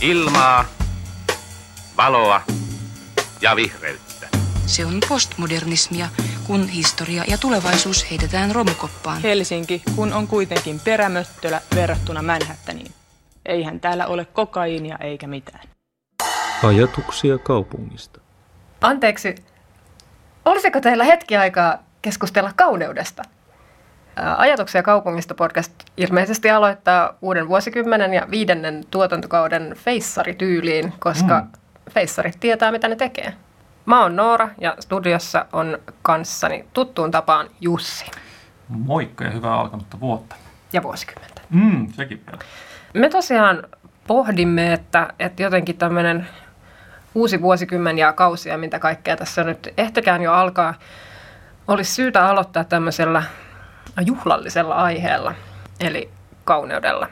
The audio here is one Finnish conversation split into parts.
ilmaa, valoa ja vihreyttä. Se on postmodernismia, kun historia ja tulevaisuus heitetään romukoppaan. Helsinki, kun on kuitenkin perämöttölä verrattuna Manhattaniin. Eihän täällä ole kokaiinia eikä mitään. Ajatuksia kaupungista. Anteeksi, olisiko teillä hetki aikaa keskustella kauneudesta? Ajatuksia kaupungista podcast ilmeisesti aloittaa uuden vuosikymmenen ja viidennen tuotantokauden feissarityyliin, koska mm. feissarit tietää, mitä ne tekee. Mä oon Noora ja studiossa on kanssani tuttuun tapaan Jussi. Moikka ja hyvää alkanutta vuotta. Ja vuosikymmentä. Mm, sekin vielä. Me tosiaan pohdimme, että, että jotenkin tämmöinen uusi vuosikymmen ja kausia, mitä kaikkea tässä nyt ehtikään jo alkaa, olisi syytä aloittaa tämmöisellä juhlallisella aiheella, eli kauneudella.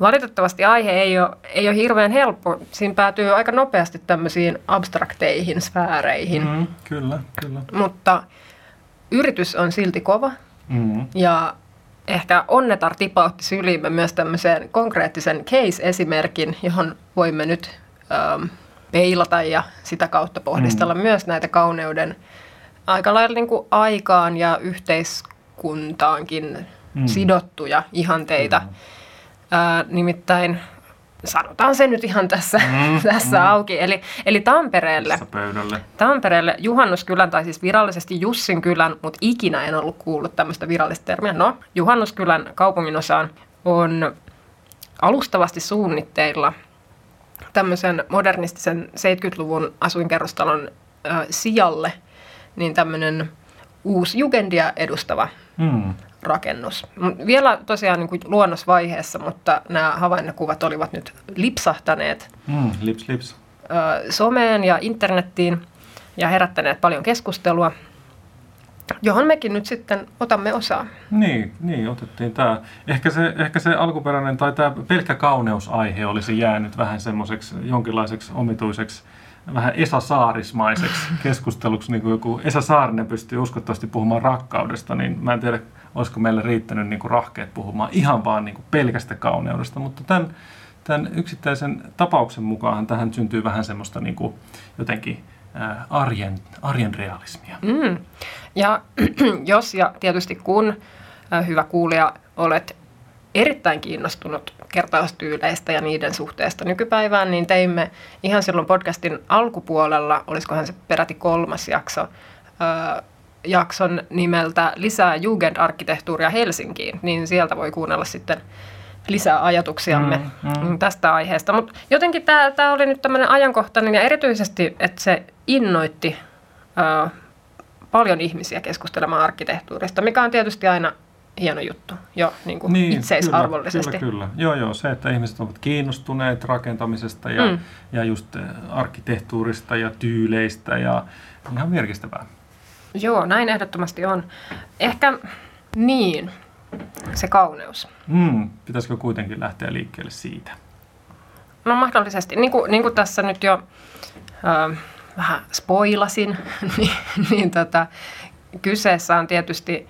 Valitettavasti aihe ei ole, ei ole hirveän helppo. Siinä päätyy aika nopeasti tämmöisiin abstrakteihin sfääreihin. Mm, kyllä, kyllä. Mutta yritys on silti kova. Mm. Ja ehkä onnetar tipautti syliimme myös tämmöiseen konkreettisen case-esimerkin, johon voimme nyt ähm, peilata ja sitä kautta pohdistella mm. myös näitä kauneuden aika lailla niin kuin aikaan ja yhteiskuntaankin mm. sidottuja ihanteita. Mm. Ää, nimittäin sanotaan se nyt ihan tässä, mm, tässä mm. auki. Eli, eli Tampereelle, Tampereelle Juhannuskylän, tai siis virallisesti Jussin kylän, mutta ikinä en ollut kuullut tämmöistä virallista termiä. No, Juhannuskylän kaupunginosaan on alustavasti suunnitteilla tämmöisen modernistisen 70-luvun asuinkerrostalon äh, sijalle niin tämmöinen uusi jugendia edustava mm rakennus. Vielä tosiaan niin kuin luonnosvaiheessa, mutta nämä havainnokuvat olivat nyt lipsahtaneet mm, lips, lips. someen ja internettiin ja herättäneet paljon keskustelua, johon mekin nyt sitten otamme osaa. Niin, niin otettiin tämä. Ehkä se, ehkä se alkuperäinen tai tämä pelkkä kauneusaihe olisi jäänyt vähän semmoiseksi jonkinlaiseksi omituiseksi vähän Esa Saarismaiseksi keskusteluksi, niin kuin joku Esa Saarinen pystyy uskottavasti puhumaan rakkaudesta, niin mä en tiedä, olisiko meillä riittänyt niin kuin rahkeet puhumaan ihan vaan niin kuin pelkästä kauneudesta, mutta tämän, tämän yksittäisen tapauksen mukaan tähän syntyy vähän semmoista niin kuin jotenkin ää, arjen, arjen realismia. Mm. Ja jos ja tietysti kun, äh, hyvä kuulija, olet erittäin kiinnostunut kertaustyyleistä ja niiden suhteesta nykypäivään, niin teimme ihan silloin podcastin alkupuolella, olisikohan se peräti kolmas jakso, ää, jakson nimeltä Lisää Jugendarkkitehtuuria Helsinkiin, niin sieltä voi kuunnella sitten lisää ajatuksiamme mm, mm. tästä aiheesta. Mutta jotenkin tämä oli nyt tämmöinen ajankohtainen ja erityisesti, että se innoitti ää, paljon ihmisiä keskustelemaan arkkitehtuurista, mikä on tietysti aina hieno juttu jo niin kuin niin, itseisarvollisesti. Kyllä, kyllä, Joo, joo. Se, että ihmiset ovat kiinnostuneet rakentamisesta ja, mm. ja just arkkitehtuurista ja tyyleistä ja ihan virkistävää. Joo, näin ehdottomasti on. Ehkä niin, se kauneus. Mm, pitäisikö kuitenkin lähteä liikkeelle siitä? No mahdollisesti. Niin kuin, niin kuin tässä nyt jo äh, vähän spoilasin, niin, niin tota, kyseessä on tietysti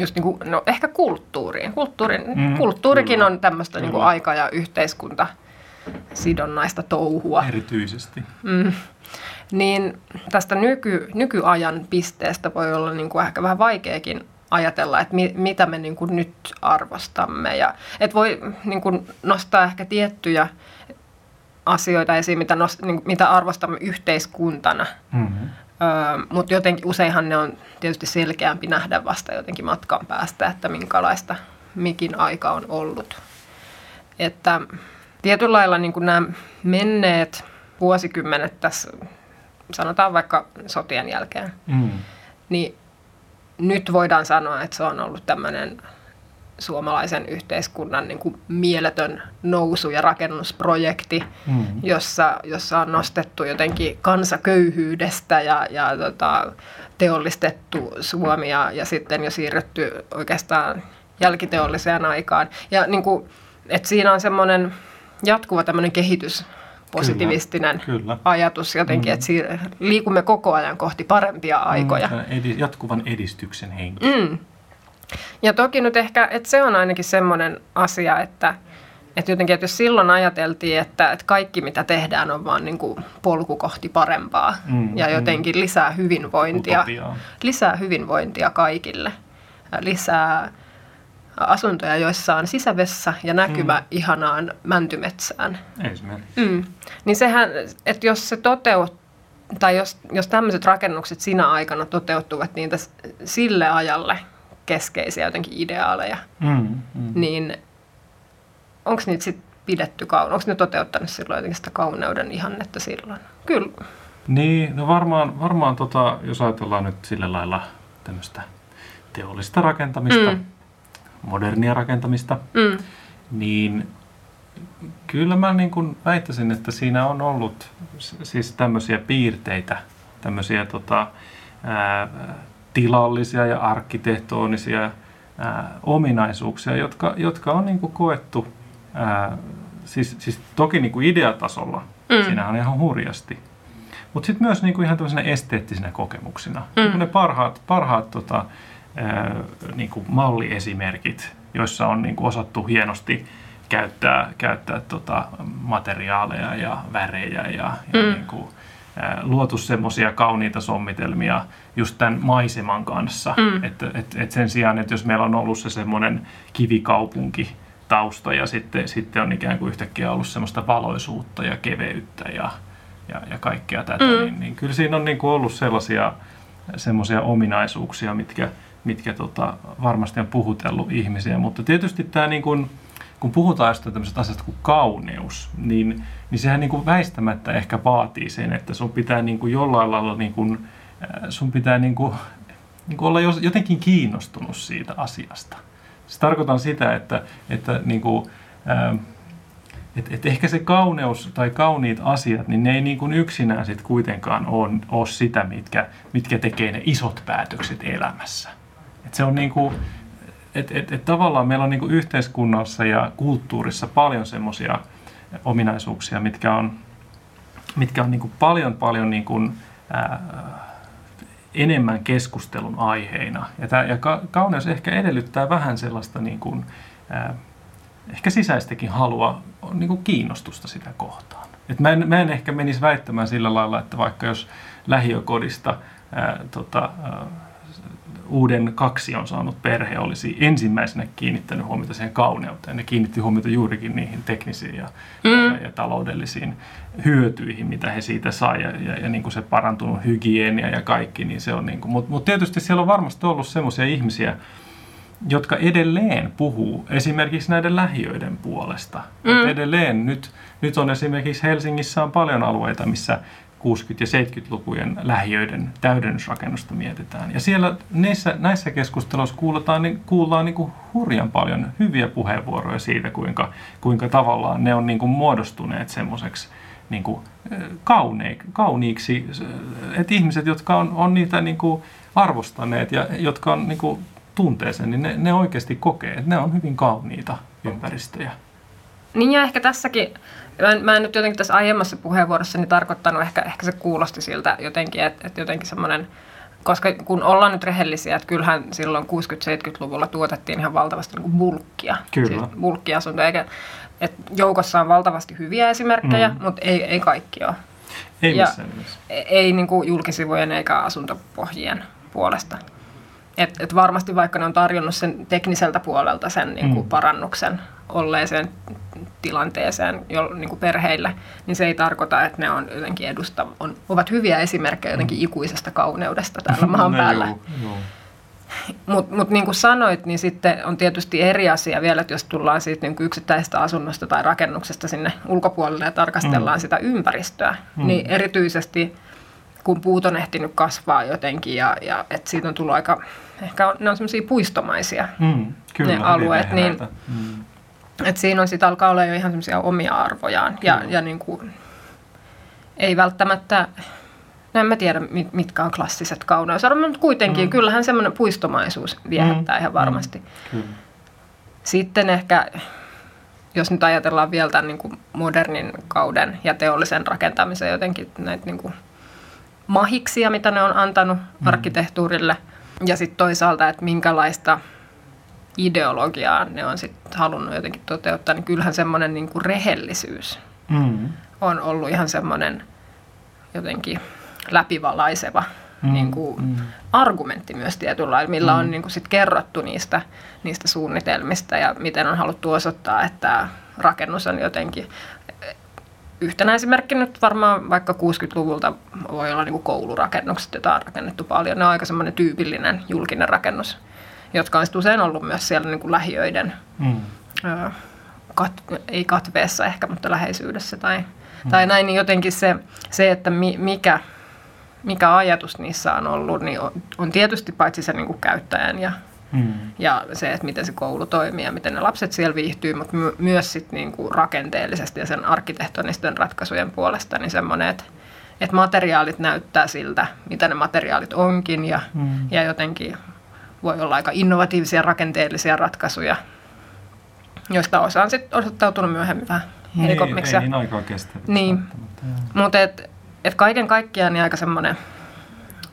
just niin kuin, no ehkä kulttuuriin. Kulttuurin, mm, kulttuurikin kyllä, on tämmöistä niin kuin aika- ja yhteiskunta sidonnaista touhua. Erityisesti. Mm niin tästä nyky, nykyajan pisteestä voi olla niin kuin ehkä vähän vaikeakin ajatella, että mi, mitä me niin kuin nyt arvostamme. Ja, että voi niin kuin nostaa ehkä tiettyjä asioita esiin, mitä, nost, niin, mitä arvostamme yhteiskuntana. Mm-hmm. Öö, Mutta jotenkin useinhan ne on tietysti selkeämpi nähdä vasta jotenkin matkan päästä, että minkälaista mikin aika on ollut. Että tietyllä lailla niin nämä menneet vuosikymmenet tässä sanotaan vaikka sotien jälkeen, mm. niin nyt voidaan sanoa, että se on ollut tämmöinen suomalaisen yhteiskunnan niin kuin mieletön nousu- ja rakennusprojekti, mm. jossa, jossa on nostettu jotenkin kansaköyhyydestä ja, ja tota, teollistettu Suomi ja, ja sitten jo siirrytty oikeastaan jälkiteolliseen aikaan. Ja niin kuin, että siinä on semmoinen jatkuva tämmöinen kehitys positiivistinen kyllä, kyllä. ajatus jotenkin, mm. että siir- liikumme koko ajan kohti parempia aikoja. Mm, edi- jatkuvan edistyksen henki. Mm. Ja toki nyt ehkä, että se on ainakin semmoinen asia, että että jotenkin, että jos silloin ajateltiin, että, että kaikki mitä tehdään on vaan niin kuin polku kohti parempaa Mm, ja jotenkin lisää hyvinvointia, Utopiaa. lisää hyvinvointia kaikille, lisää asuntoja, joissa on sisävessa ja näkymä Mm. ihanaan mäntymetsään. Esimerkiksi. Mm. Niin sehän, että jos se toteut, tai jos, jos tämmöiset rakennukset sinä aikana toteutuvat niitä s- sille ajalle keskeisiä jotenkin ideaaleja, Mm, mm. niin onko niitä sitten pidetty kauan? Onko ne toteuttanut silloin jotenkin sitä kauneuden ihannetta silloin? Kyllä. Niin, no varmaan, varmaan tota, jos ajatellaan nyt sillä lailla tämmöistä teollista rakentamista, Mm. modernia rakentamista, Mm. niin kyllä mä niin kuin väittäisin, että siinä on ollut siis tämmöisiä piirteitä, tämmöisiä tota, ää, tilallisia ja arkkitehtonisia ää, ominaisuuksia, jotka, jotka on niin kuin koettu, ää, siis, siis toki niin kuin ideatasolla, Mm. siinähän on ihan hurjasti, mutta sitten myös niin kuin ihan tämmöisenä esteettisinä kokemuksina. Mm. Niin ne parhaat, parhaat tota, ää, niin kuin malliesimerkit, joissa on niin kuin osattu hienosti käyttää, käyttää tota materiaaleja ja värejä ja, ja Mm. niin kuin, luotu semmoisia kauniita sommitelmia just tämän maiseman kanssa. Mm. Että et, et sen sijaan, että jos meillä on ollut se semmoinen kivikaupunki tausta ja sitten, sitten on ikään kuin yhtäkkiä ollut semmoista valoisuutta ja keveyttä ja, ja, ja kaikkea tätä, Mm. mm. niin, niin kyllä siinä on niin kuin ollut sellaisia semmoisia ominaisuuksia, mitkä, mitkä tota, varmasti on puhutellut ihmisiä, mutta tietysti tämä niin kuin, kun puhutaan jostain tämmöisestä asiasta kuin kauneus, niin, niin sehän niin kuin väistämättä ehkä vaatii sen, että sun pitää niin kuin jollain lailla, niin kuin, äh, sun pitää niin kuin, niin kuin olla jotenkin kiinnostunut siitä asiasta. Se tarkoitan sitä, että, että niin kuin, ää, et, et ehkä se kauneus tai kauniit asiat, niin ne ei niin kuin yksinään sit kuitenkaan ole, ole sitä, mitkä, mitkä tekee ne isot päätökset elämässä. Et se on niin kuin, et, et, et tavallaan meillä on niin kuin yhteiskunnassa ja kulttuurissa paljon semmoisia ominaisuuksia, mitkä on, mitkä on niin kuin paljon paljon niin kuin, ää, enemmän keskustelun aiheina. Ja, tää, ja ka, kauneus ehkä edellyttää vähän sellaista niin kuin, ää, ehkä sisäistäkin halua, niin kuin kiinnostusta sitä kohtaan. Et mä, en, mä en ehkä menisi väittämään sillä lailla, että vaikka jos lähiökodista ää, tota, ää, uuden kaksi on saanut perhe olisi ensimmäisenä kiinnittänyt huomiota siihen kauneuteen. Ne kiinnitti huomiota juurikin niihin teknisiin ja, mm. ja, ja taloudellisiin hyötyihin, mitä he siitä saa ja, ja, ja niin kuin se parantunut hygienia ja kaikki. Niin se on niin kuin, mutta, mutta tietysti siellä on varmasti ollut sellaisia ihmisiä, jotka edelleen puhuu esimerkiksi näiden lähiöiden puolesta. Mm. Et edelleen nyt, nyt on esimerkiksi Helsingissä on paljon alueita, missä 60- ja 70-lukujen lähiöiden täydennysrakennusta mietitään. Ja siellä näissä, näissä keskusteluissa kuullaan, niin, kuullaan niin kuin hurjan paljon hyviä puheenvuoroja siitä, kuinka, kuinka tavallaan ne on niin kuin muodostuneet semmoiseksi niin kuin, kaune, kauniiksi, että ihmiset, jotka on, on niitä niin kuin arvostaneet ja jotka on niin kuin tuntee sen, niin ne, ne oikeasti kokee, että ne on hyvin kauniita ympäristöjä. Niin ja ehkä tässäkin, mä en, mä en nyt jotenkin tässä aiemmassa puheenvuorossani tarkoittanut, ehkä, ehkä se kuulosti siltä jotenkin, että, että jotenkin semmoinen, koska kun ollaan nyt rehellisiä, että kyllähän silloin 60-70-luvulla tuotettiin ihan valtavasti niin kuin bulkkia. Kyllä. Siis bulkkiasuntoja, eikä, että joukossa on valtavasti hyviä esimerkkejä, Mm. mutta ei, ei kaikki ole. Ei Ja- missään nimessä. Ei niin kuin julkisivujen eikä asuntopohjien puolesta. Et, et varmasti vaikka ne on tarjonnut sen tekniseltä puolelta sen niin kuin Mm. parannuksen olleeseen tilanteeseen jo, niin kuin perheille, niin se ei tarkoita, että ne on jotenkin edusta, on, ovat hyviä esimerkkejä jotenkin ikuisesta kauneudesta täällä maan No päällä. juu, juu. Mutta mut niin kuin sanoit, niin sitten on tietysti eri asia vielä, että jos tullaan siitä niin yksittäisestä asunnosta tai rakennuksesta sinne ulkopuolelle ja tarkastellaan Mm. sitä ympäristöä, Mm. niin erityisesti kun puut on ehtinyt kasvaa jotenkin ja, ja että siitä on tullut aika, ehkä on, ne on semmoisia puistomaisia, Mm, kyllä, Ne alueet, niin- vehreitä. Mm. Että siinä on sitten alkaa olla jo ihan semmoisia omia arvojaan ja, Kyllä. ja niin kuin, ei välttämättä, no en mä tiedä mit- mitkä on klassiset kauneusarvot, mutta kuitenkin Mm. kyllähän semmoinen puistomaisuus viehättää Mm, ihan varmasti. Kyllä. Sitten ehkä, jos nyt ajatellaan vielä tämän niin kuin modernin kauden ja teollisen rakentamisen jotenkin näitä niin kuin mahiksia, mitä ne on antanut Mm. arkkitehtuurille. Ja sitten toisaalta, että minkälaista ideologiaa ne on sitten halunnut jotenkin toteuttaa, niin kyllähän semmoinen niin kuin rehellisyys Mm. on ollut ihan semmoinen jotenkin läpivalaiseva Mm, niin kuin mm. argumentti myös tietyllä lailla, millä on Mm. niin kuin sit kerrottu niistä, niistä suunnitelmista ja miten on haluttu osoittaa, että rakennus on jotenkin yhtenä esimerkkinä nyt varmaan vaikka 60-luvulta voi olla niin kuin koulurakennukset, joita on rakennettu paljon. Ne on aika semmoinen tyypillinen julkinen rakennus, jotka on usein ollut myös siellä niin kuin lähiöiden, Mm. ö, kat, ei katveessa ehkä, mutta läheisyydessä tai, tai näin, niin jotenkin se, se että mi, mikä, mikä ajatus niissä on ollut, niin on, on tietysti paitsi se niin kuin käyttäjän ja Mm. ja se, että miten se koulu toimii ja miten ne lapset siellä viihtyy, mutta my- myös sit niinku rakenteellisesti ja sen arkkitehtonisten ratkaisujen puolesta, niin semmoinen, että, että materiaalit näyttää siltä, mitä ne materiaalit onkin ja, Mm. ja jotenkin voi olla aika innovatiivisia rakenteellisia ratkaisuja, joista osa on sitten osoittautunut myöhemmin vähän heikommiksi. Ei, ei niin aikaa kestäviksi Niin. Mutta et, et kaiken kaikkiaan niin aika semmoinen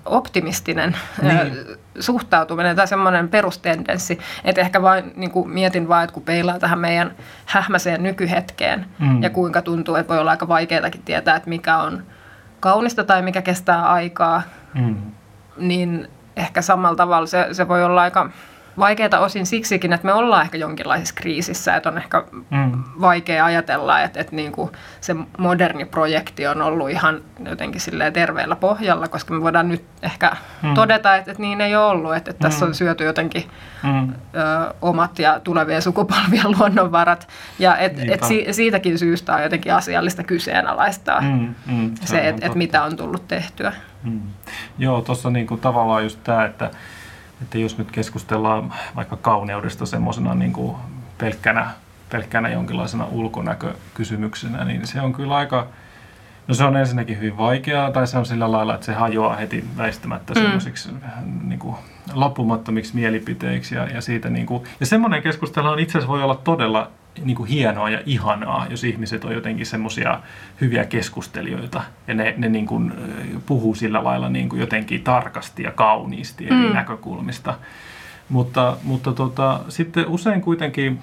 optimistinen Niin. niin. suhtautuminen tai semmoinen perustendenssi, että ehkä vain niin kuin mietin vaan, että kun peilaa tähän meidän hähmäseen nykyhetkeen Mm. ja kuinka tuntuu, että voi olla aika vaikeatakin tietää, että mikä on kaunista tai mikä kestää aikaa, Mm. niin ehkä samalla tavalla se, se voi olla aika vaikeaa osin siksikin, että me ollaan ehkä jonkinlaisessa kriisissä, että on ehkä Mm. vaikea ajatella, että, että niin kuin se moderni projekti on ollut ihan jotenkin silleen terveellä pohjalla, koska me voidaan nyt ehkä Mm. todeta, että, että niin ei ole ollut, että, että tässä Mm. on syöty jotenkin Mm. ö, omat ja tulevien sukupolvien luonnonvarat. Ja et, Niinpä. et si, siitäkin syystä on jotenkin asiallista kyseenalaistaa mm. Mm. Se, ihan että et totta. mitä on tullut tehtyä. Mm. Joo, tuossa niinku tavallaan just tämä, että, että jos nyt keskustellaan vaikka kauneudesta semmoisena niinku pelkkänä, pelkkänä jonkinlaisena ulkonäkökysymyksenä, niin se on kyllä aika, no se on ensinnäkin hyvin vaikeaa, tai se on sillä lailla, että se hajoaa heti väistämättä Mm. semmoisiksi niinku, loppumattomiksi mielipiteiksi. Ja, ja, siitä, niinku, ja semmoinen keskustelu on itse asiassa voi olla todella niin kuin hienoa ja ihanaa, jos ihmiset on jotenkin semmoisia hyviä keskustelijoita ja ne, ne niin kuin, puhuu sillä lailla niin kuin jotenkin tarkasti ja kauniisti eri Mm. näkökulmista. Mutta, mutta tota, sitten usein kuitenkin,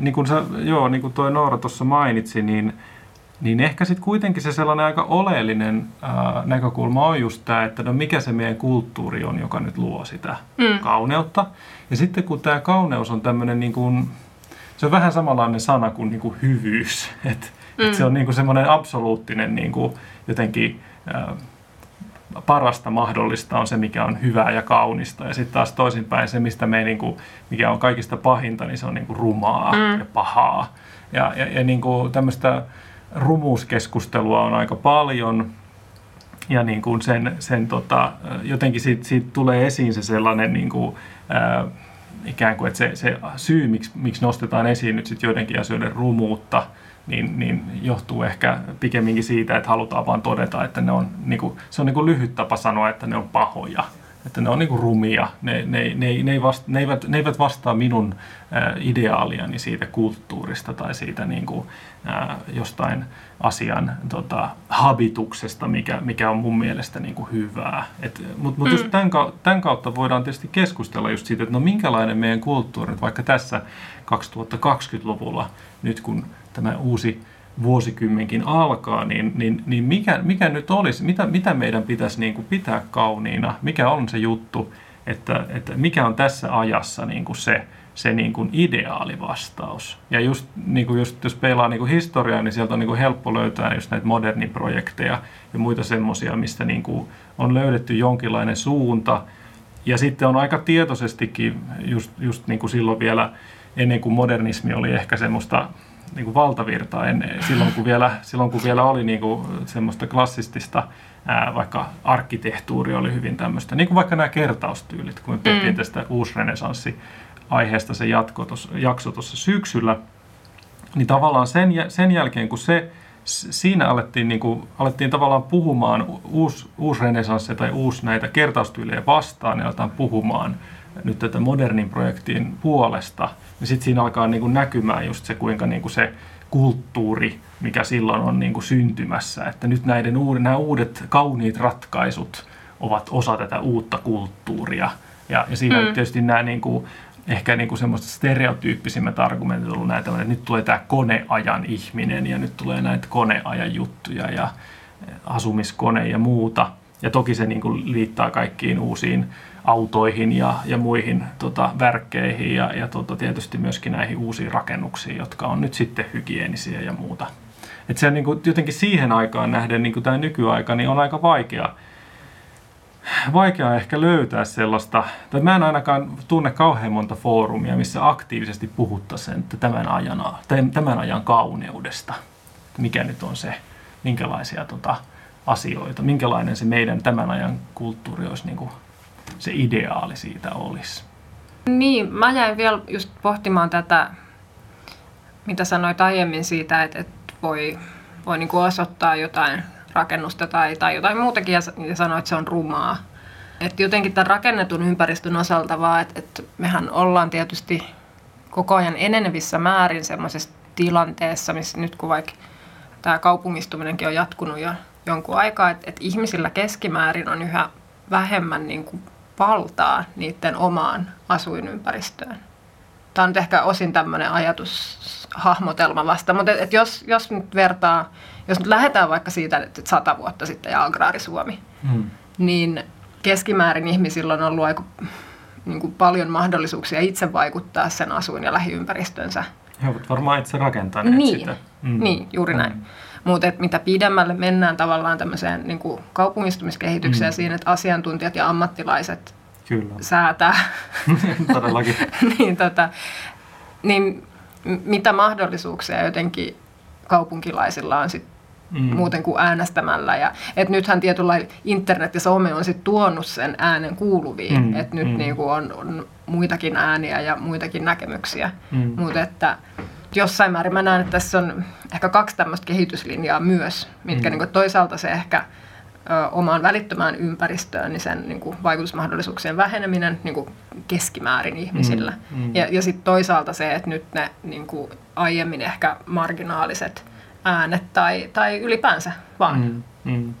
niin kuin, sä, joo, niin kuin toi Noora tuossa mainitsi, niin, niin ehkä sitten kuitenkin se sellainen aika oleellinen ää, näkökulma on just tämä, että no mikä se meidän kulttuuri on, joka nyt luo sitä Mm. kauneutta. Ja sitten kun tämä kauneus on tämmöinen niin kuin, se on vähän samanlainen sana kuin, niin kuin hyvyys. Että mm. et se on niin kuin semmoinen absoluuttinen niin kuin jotenkin ää, parasta mahdollista on se, mikä on hyvää ja kaunista. Ja sitten taas toisinpäin se, mistä me ei, niin kuin, mikä on kaikista pahinta, niin se on niin kuin rumaa mm. ja pahaa. Ja, ja, ja niin kuin tämmöistä rumuuskeskustelua on aika paljon. Ja niin kuin sen, sen tota, jotenkin siitä, siitä tulee esiin se sellainen niin kuin, ää, ikään kuin, että se, se syy, miksi, miksi nostetaan esiin nyt sit joidenkin asioiden rumuutta, niin, niin johtuu ehkä pikemminkin siitä, että halutaan vaan todeta, että ne on, niin kuin, se on niin kuin lyhyt tapa sanoa, että ne on pahoja. Että ne on niin kuin rumia, ne, ne, ne, ne, ei vasta, ne, eivät, ne eivät vastaa minun ä, ideaaliani siitä kulttuurista tai siitä niin kuin, ä, jostain asian tota, habituksesta, mikä, mikä on mun mielestä niin kuin hyvää. Mutta mut just tämän, kau- tämän kautta voidaan tietysti keskustella just siitä, että no minkälainen meidän kulttuuri vaikka tässä 2020-luvulla, nyt kun tämä uusi vuosikymmenkin alkaa, niin, niin, niin mikä, mikä nyt olisi, mitä, mitä meidän pitäisi niin kuin pitää kauniina, mikä on se juttu, että, että mikä on tässä ajassa niin kuin se, se niin kuin ideaalivastaus. Ja just, niin kuin just jos peilaa niin kuin historiaa, niin sieltä on niin kuin helppo löytää just näitä moderniprojekteja ja muita semmoisia, mistä niin kuin on löydetty jonkinlainen suunta. Ja sitten on aika tietoisestikin, just, just niin kuin silloin vielä ennen kuin modernismi oli ehkä semmoista niin kuin valtavirtaa ennen, silloin, kun vielä, silloin kun vielä oli niin kuin semmoista klassistista, ää, vaikka arkkitehtuuri oli hyvin tämmöistä, niin kuin vaikka nämä kertaustyylit, kun me tehtiin tästä uusrenesanssi aiheesta se jatko tossa, jakso tuossa syksyllä, niin tavallaan sen, sen jälkeen, kun se, siinä alettiin, niin kuin, alettiin tavallaan puhumaan uus, uusrenesanssia tai uus näitä kertaustyylejä vastaan, niin aletaan puhumaan nyt tätä modernin projektin puolesta, niin sitten siinä alkaa niin kuin näkymään just se, kuinka niin kuin se kulttuuri, mikä silloin on niin kuin syntymässä, että nyt näiden uudet, nämä uudet kauniit ratkaisut ovat osa tätä uutta kulttuuria. Ja, ja siinä mm. tietysti nämä niin kuin ehkä niin kuin semmoista stereotyyppisimmät argumentit on ollut näitä, että nyt tulee tämä koneajan ihminen ja nyt tulee näitä koneajan juttuja ja asumiskone ja muuta. Ja toki se niin kuin liittää kaikkiin uusiin autoihin ja, ja muihin tota, värkkeihin ja, ja tota, tietysti myöskin näihin uusiin rakennuksiin, jotka on nyt sitten hygienisiä ja muuta. Et se on niin kuin, jotenkin siihen aikaan nähden niin kuin tämä nykyaika niin on aika vaikea, vaikea ehkä löytää sellaista, tai mä en ainakaan tunne kauhean monta foorumia, missä aktiivisesti puhuttaisiin tämän ajan, tämän ajan kauneudesta. Mikä nyt on se, minkälaisia tota, asioita, minkälainen se meidän tämän ajan kulttuuri olisi niin kuin se ideaali siitä olisi. Niin, mä jäin vielä just pohtimaan tätä, mitä sanoit aiemmin siitä, että, että voi, voi niin kuin osoittaa jotain rakennusta tai, tai jotain muutakin ja, ja sanoa, että se on rumaa. Että jotenkin tämän rakennetun ympäristön osalta vaan, että, että mehän ollaan tietysti koko ajan enenevissä määrin semmoisessa tilanteessa, missä nyt kun vaikka tämä kaupungistuminenkin on jatkunut jo jonkun aikaa, että, että ihmisillä keskimäärin on yhä vähemmän niin kuin valtaa niiden omaan asuinympäristöön. Tämä on ehkä osin tämmöinen ajatushahmotelma vasta, mutta et, et jos, jos nyt vertaa, jos nyt lähdetään vaikka siitä, että sata vuotta sitten ja agraarisuomi, hmm. niin keskimäärin ihmisillä on ollut aika niin kuin paljon mahdollisuuksia itse vaikuttaa sen asuin- ja lähiympäristönsä. He ovat varmaan itse rakentaneet niin, sitä. Mm. Niin, juuri näin. Mm. Mutta mitä pidemmälle mennään tavallaan tämmöiseen niin kuin kaupungistumiskehitykseen mm. siinä, että asiantuntijat ja ammattilaiset Kyllä. säätää, Todellakin. niin, tota, niin mitä mahdollisuuksia jotenkin kaupunkilaisilla on sit mm. muuten kuin äänestämällä. Ja, et nythän tietyllä internet ja some on sit tuonut sen äänen kuuluviin, mm. että nyt mm. niinku on, on muitakin ääniä ja muitakin näkemyksiä. Mm. Mutta että jossain määrin mä näen, että tässä on ehkä kaksi tämmöistä kehityslinjaa myös, mitkä mm. niin toisaalta se ehkä ö, omaan välittömään ympäristöön, niin sen niin kuin, vaikutusmahdollisuuksien väheneminen niin kuin keskimäärin ihmisillä. Mm. Mm. Ja, ja sitten toisaalta se, että nyt ne niin kuin, aiemmin ehkä marginaaliset äänet tai, tai ylipäänsä vaan mm. Mm.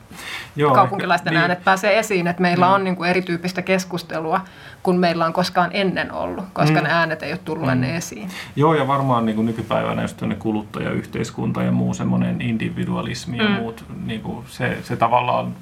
Joo, kaupunkilaisten ehkä, äänet niin. pääsee esiin, että meillä mm. on niin kuin erityyppistä keskustelua kuin meillä on koskaan ennen ollut, koska mm. ne äänet ei ole tullut mm. ennen esiin. Joo, ja varmaan niin kuin nykypäivänä just kuluttajayhteiskunta ja muu semmoinen individualismi mm. ja muut, niin kuin se, se tavallaan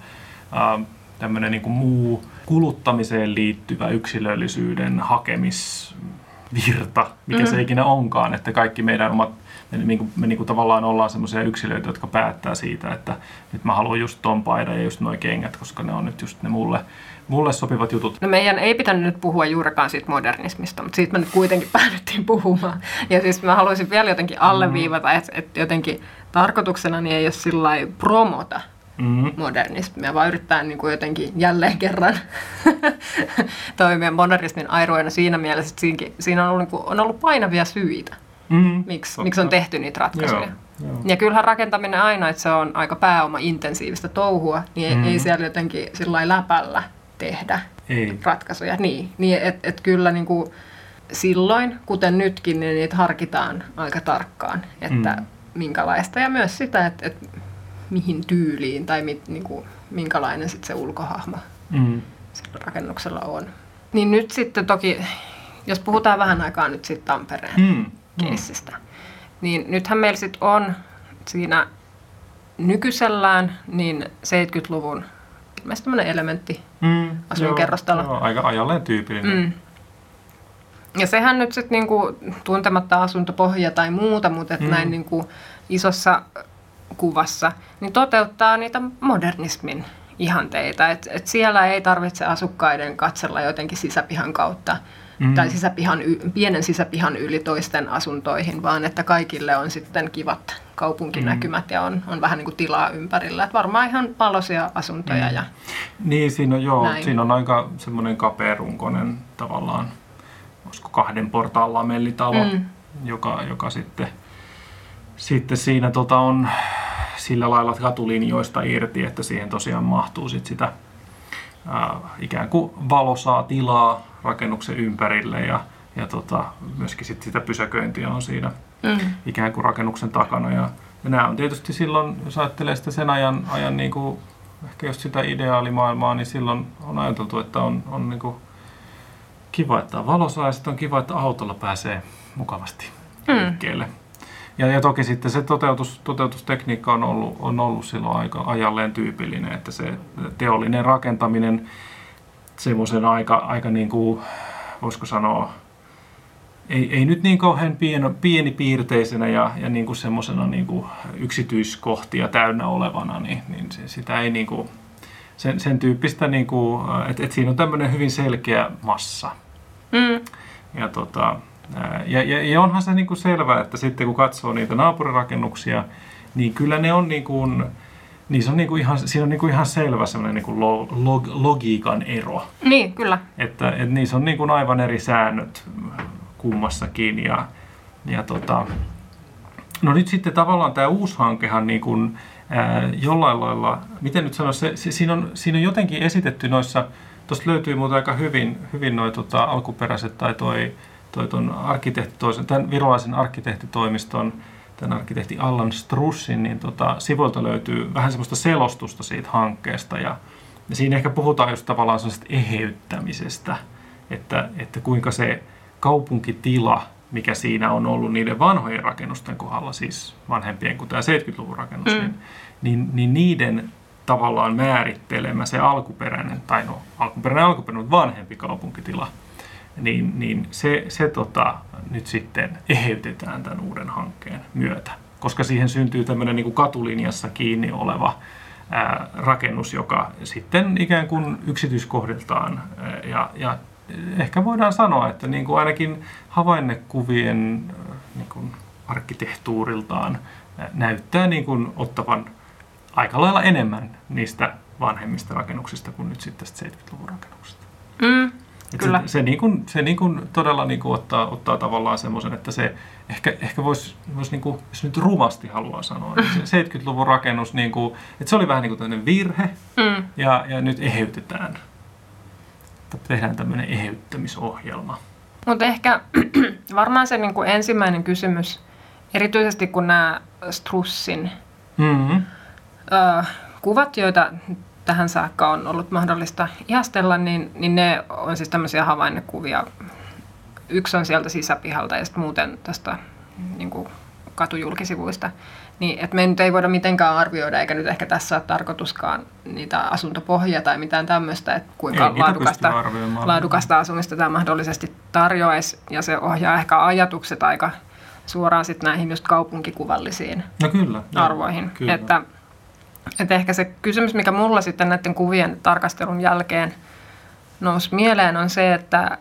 äh, tämmöinen niin kuin muu kuluttamiseen liittyvä yksilöllisyyden hakemisvirta, mikä mm. se ikinä onkaan, että kaikki meidän omat niin kuin, me niin kuin tavallaan ollaan semmoisia yksilöitä, jotka päättää siitä, että nyt mä haluan just ton paidan ja just noi kengät, koska ne on nyt just ne mulle, mulle sopivat jutut. No meidän ei pitänyt nyt puhua juurikaan siitä modernismista, mutta siitä me nyt kuitenkin päädyttiin puhumaan. Ja siis mä haluaisin vielä jotenkin alleviivata, mm. että, että jotenkin tarkoituksena niin ei ole sillä promota mm-hmm. modernismia, vaan yrittää niin kuin jotenkin jälleen kerran toimia modernismin airoina siinä mielessä, että siinä on ollut, niin kuin, on ollut painavia syitä mm, miksi, miksi on tehty niitä ratkaisuja. Joo, joo. Ja kyllähän rakentaminen aina, että se on aika pääoma-intensiivistä touhua, niin mm. ei siellä jotenkin sillä läpällä tehdä ei. ratkaisuja. Niin, niin että et kyllä niin kuin silloin, kuten nytkin, niin niitä harkitaan aika tarkkaan, että mm. minkälaista ja myös sitä, että, että mihin tyyliin tai mit, niin kuin, minkälainen sit se ulkohahmo mm. sillä rakennuksella on. Niin nyt sitten toki, jos puhutaan vähän aikaa nyt sitten Tampereen mm keissistä. Mm. Niin nythän meillä sitten on siinä nykyisellään niin 70-luvun ilmeisesti tämmöinen elementti mm, asuinkerrostalo. Joo, aika ajalleen tyypillinen. Mm. Ja sehän nyt sitten niinku, tuntematta asuntopohja tai muuta, mutta et mm. näin niinku, isossa kuvassa, niin toteuttaa niitä modernismin ihanteita. Et, et siellä ei tarvitse asukkaiden katsella jotenkin sisäpihan kautta mm. tai sisäpihan, pienen sisäpihan yli toisten asuntoihin, vaan että kaikille on sitten kivat kaupunkinäkymät mm. ja on, on vähän niin kuin tilaa ympärillä. Että varmaan ihan paloisia asuntoja. Mm. Ja niin, siinä on, joo, siinä on aika semmoinen kapearunkoinen tavallaan, olisiko kahden portaan lamellitalo, mm. joka, joka sitten, sitten siinä tota on sillä lailla katulinjoista irti, että siihen tosiaan mahtuu sit sitä ää, ikään kuin valosaa tilaa rakennuksen ympärille ja, ja tota, myöskin sit sitä pysäköintiä on siinä mm. ikään kuin rakennuksen takana. Ja, ja nämä on tietysti silloin, jos ajattelee sitä sen ajan, ajan niin kuin, ehkä jos sitä ideaalimaailmaa, niin silloin on ajateltu, että on, on niin kuin kiva, että on valosaa ja sitten on kiva, että autolla pääsee mukavasti liikkeelle. Ja, ja toki sitten se toteutus, toteutustekniikka on ollut, on ollut silloin aika ajalleen tyypillinen, että se teollinen rakentaminen semmoisen aika, aika niin kuin, voisiko sanoa, ei, ei nyt niin kauhean pieni, pienipiirteisenä ja, ja niin kuin semmoisena niin kuin yksityiskohtia täynnä olevana, niin, niin se, sitä ei niin kuin, sen, sen tyyppistä, niin kuin, että, että siinä on tämmöinen hyvin selkeä massa. Mm. Ja, tota, ja, ja, ja onhan se niin kuin selvää, että sitten kun katsoo niitä naapurirakennuksia, niin kyllä ne on niin kuin, niissä on niin kuin ihan, siinä on niin kuin ihan selvä semmoinen niin kuin lo, log, logiikan ero. Niin, kyllä. Että, että niissä on niin kuin aivan eri säännöt kummassakin. Ja, ja tota, no nyt sitten tavallaan tämä uusi hankehan niin kuin, ää, jollain lailla, miten nyt sanoisi, se, se, siinä, on, siinä on jotenkin esitetty noissa, tuosta löytyy muuten aika hyvin, hyvin noi tota, alkuperäiset tai toi, toi ton arkkitehti, toisen, tämän virolaisen arkkitehtitoimiston tämän arkkitehti Allan Strussin, niin tota, sivuilta löytyy vähän semmoista selostusta siitä hankkeesta ja, ja siinä ehkä puhutaan just tavallaan sellaisesta eheyttämisestä, että, että kuinka se kaupunkitila, mikä siinä on ollut niiden vanhojen rakennusten kohdalla, siis vanhempien kuin tämä 70-luvun rakennus, mm. niin, niin, niin niiden tavallaan määrittelemä se alkuperäinen, tai no alkuperäinen alkuperäinen, mutta vanhempi kaupunkitila, niin, niin se, se tota, nyt sitten eheytetään tämän uuden hankkeen myötä, koska siihen syntyy tämmöinen niin kuin katulinjassa kiinni oleva ää, rakennus, joka sitten ikään kuin yksityiskohdiltaan ää, ja, ja ehkä voidaan sanoa, että niin kuin ainakin havainnekuvien niin kuin arkkitehtuuriltaan näyttää niin kuin ottavan aika lailla enemmän niistä vanhemmista rakennuksista kuin nyt sitten 70-luvun rakennuksista. Mm, kyllä. Se, se, niin kuin, se niin kuin todella niin kuin ottaa, ottaa tavallaan semmoisen, että se ehkä, ehkä voisi, vois niin kuin, jos nyt rumasti haluaa sanoa, niin se 70-luvun rakennus, niin kuin, että se oli vähän niin kuin virhe Mm. ja, ja nyt eheytetään tehdään tämmöinen eheyttämisohjelma. Mutta ehkä varmaan se niin kuin ensimmäinen kysymys, erityisesti kun nämä Strussin Mm-hmm. ö, kuvat, joita tähän saakka on ollut mahdollista ihastella, niin, niin ne on siis tämmöisiä havainnekuvia. Yksi on sieltä sisäpihalta ja sitten muuten tästä niin kuin katujulkisivuista. Niin, että me nyt ei voida mitenkään arvioida, eikä nyt ehkä tässä ole tarkoituskaan niitä asuntopohjia tai mitään tämmöistä, että kuinka Ei laadukasta, laadukasta asumista tämä mahdollisesti tarjoaisi. Ja se ohjaa ehkä ajatukset aika suoraan sitten näihin just kaupunkikuvallisiin No kyllä. joo, arvoihin. Kyllä. Että, että ehkä se kysymys, mikä mulla sitten näiden kuvien tarkastelun jälkeen nousi mieleen, on se, että,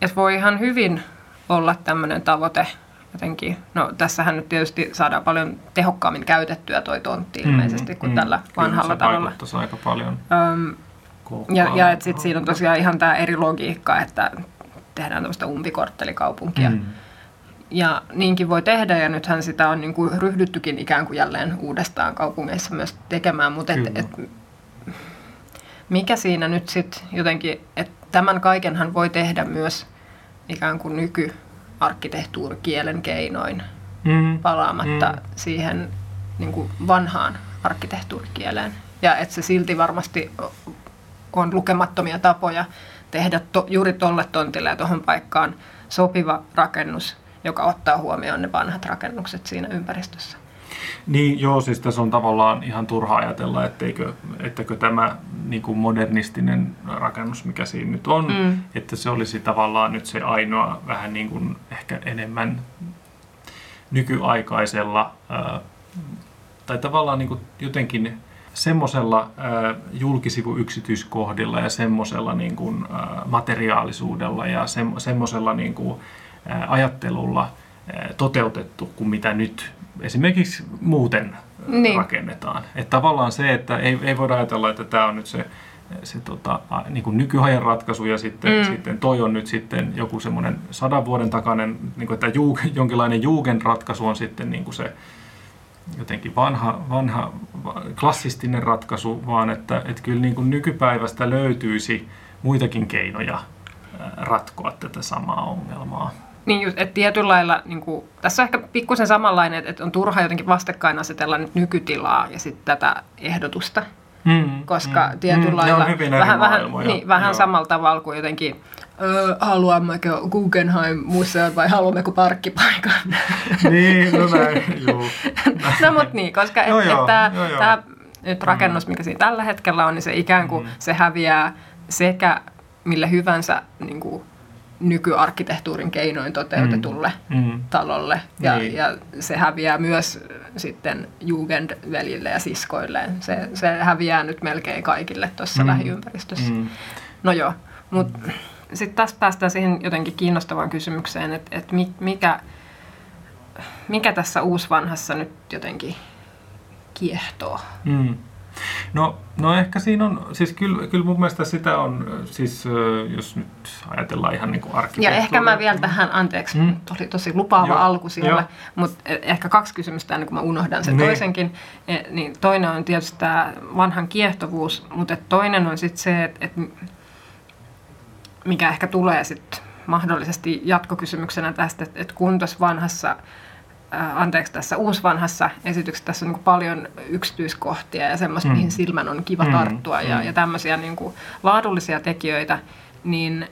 että voi ihan hyvin olla tämmöinen tavoite jotenkin. No tässähän nyt tietysti saadaan paljon tehokkaammin käytettyä toi tontti ilmeisesti kuin tällä Mm, Kyllä, vanhalla se tavalla. vaikuttaisi aika paljon Öm, ja, ja että sitten siinä on tosiaan ihan tämä eri logiikka, että tehdään tämmöistä umpikorttelikaupunkia. Mm. Ja niinkin voi tehdä, ja nythän sitä on niin kuin ryhdyttykin ikään kuin jälleen uudestaan kaupungeissa myös tekemään, mutta et, et, mikä siinä nyt sitten jotenkin, että tämän kaikenhan voi tehdä myös ikään kuin nykyarkkitehtuurikielen keinoin Mm. palaamatta Mm. siihen niin kuin vanhaan arkkitehtuurikieleen. Ja että se silti varmasti on lukemattomia tapoja tehdä to, juuri tolle tontille ja tuohon paikkaan sopiva rakennus, joka ottaa huomioon ne vanhat rakennukset siinä ympäristössä. Niin, joo, siis tässä on tavallaan ihan turha ajatella, etteikö, ettäkö tämä niin kuin modernistinen rakennus, mikä siinä nyt on, Mm. että se olisi tavallaan nyt se ainoa vähän niin kuin ehkä enemmän nykyaikaisella ää, tai tavallaan niin kuin jotenkin semmoisella julkisivuyksityiskohdilla ja semmoisella niin kuin, materiaalisuudella ja sem, semmoisella niin kuin, ajattelulla toteutettu kuin mitä nyt esimerkiksi muuten Niin. rakennetaan. Että tavallaan se, että ei, ei voida ajatella, että tämä on nyt se, se tota, niin kuin nykyajan ratkaisu ja sitten, Mm. sitten toi on nyt sitten joku semmoinen sadan vuoden takainen, niin kuin, että juu, jonkinlainen juugenratkaisu on sitten niin kuin se jotenkin vanha, vanha va- klassistinen ratkaisu, vaan että, että kyllä niin kuin nykypäivästä löytyisi muitakin keinoja ratkoa tätä samaa ongelmaa. Niin just, että tietyllä lailla, niin kuin, tässä on ehkä pikkusen samanlainen, että, on turha jotenkin vastakkain asetella nyt nykytilaa ja sitten tätä ehdotusta. Mm, koska mm, tietyllä mm, lailla vähän, vähän, niin, vähän Joo. samalla tavalla kuin jotenkin öö, haluammeko Guggenheim-museon vai haluammeko parkkipaikan. niin, no näin, joo. no mutta niin, koska Joo, et, joo, et tämä joo, joo. tää nyt rakennus, mikä siinä tällä hetkellä on, niin se ikään kuin Mm. se häviää sekä mille hyvänsä niin kuin nykyarkkitehtuurin keinoin toteutetulle Mm. talolle. Ja, Niin. ja se häviää myös sitten Jugendveljille ja siskoilleen. Se, se häviää nyt melkein kaikille tuossa Mm. lähiympäristössä. Mm. No joo, mutta sitten tässä päästään siihen jotenkin kiinnostavaan kysymykseen, että et mi, mikä, mikä tässä uusvanhassa nyt jotenkin kiehtoo. Mm. No, no ehkä siinä on, siis kyllä, kyllä mun mielestä sitä on, siis jos nyt ajatellaan ihan niin kuin Ja arkkitehtuuria. ehkä mä vielä tähän, anteeksi, Mm. oli tosi lupaava Joo, alku siellä, mutta ehkä kaksi kysymystä ennen kuin mä unohdan sen Niin. toisenkin. E, Niin toinen on tietysti tämä vanhan kiehtovuus, mutta et toinen on sitten se, että et mikä ehkä tulee sitten mahdollisesti jatkokysymyksenä tästä, että et kun tuossa vanhassa anteeksi, tässä uusvanhassa esityksessä tässä on niin paljon yksityiskohtia ja semmoista, Mm. mihin silmän on kiva Mm, tarttua ja, mm. ja tämmöisiä niin kuin laadullisia tekijöitä, niin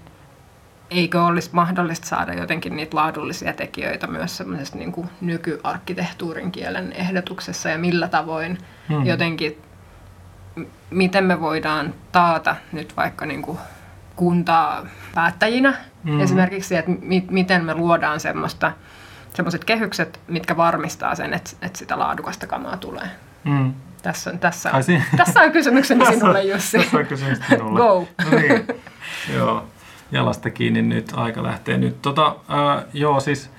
eikö olisi mahdollista saada jotenkin niitä laadullisia tekijöitä myös semmoisessa niin kuin nykyarkkitehtuurin kielen ehdotuksessa ja millä tavoin Mm. jotenkin, miten me voidaan taata nyt vaikka niin kuin kuntaa päättäjinä mm. esimerkiksi, että mi- miten me luodaan semmoista, semmoiset kehykset, mitkä varmistaa sen, että, että sitä laadukasta kamaa tulee. Mm. Tässä on, tässä on, tässä on kysymykseni sinulle, Jussi. Tässä on kysymys sinulle. Go. No niin, joo. Jalasta kiinni nyt, aika lähtee nyt. Tota, ää, joo, siis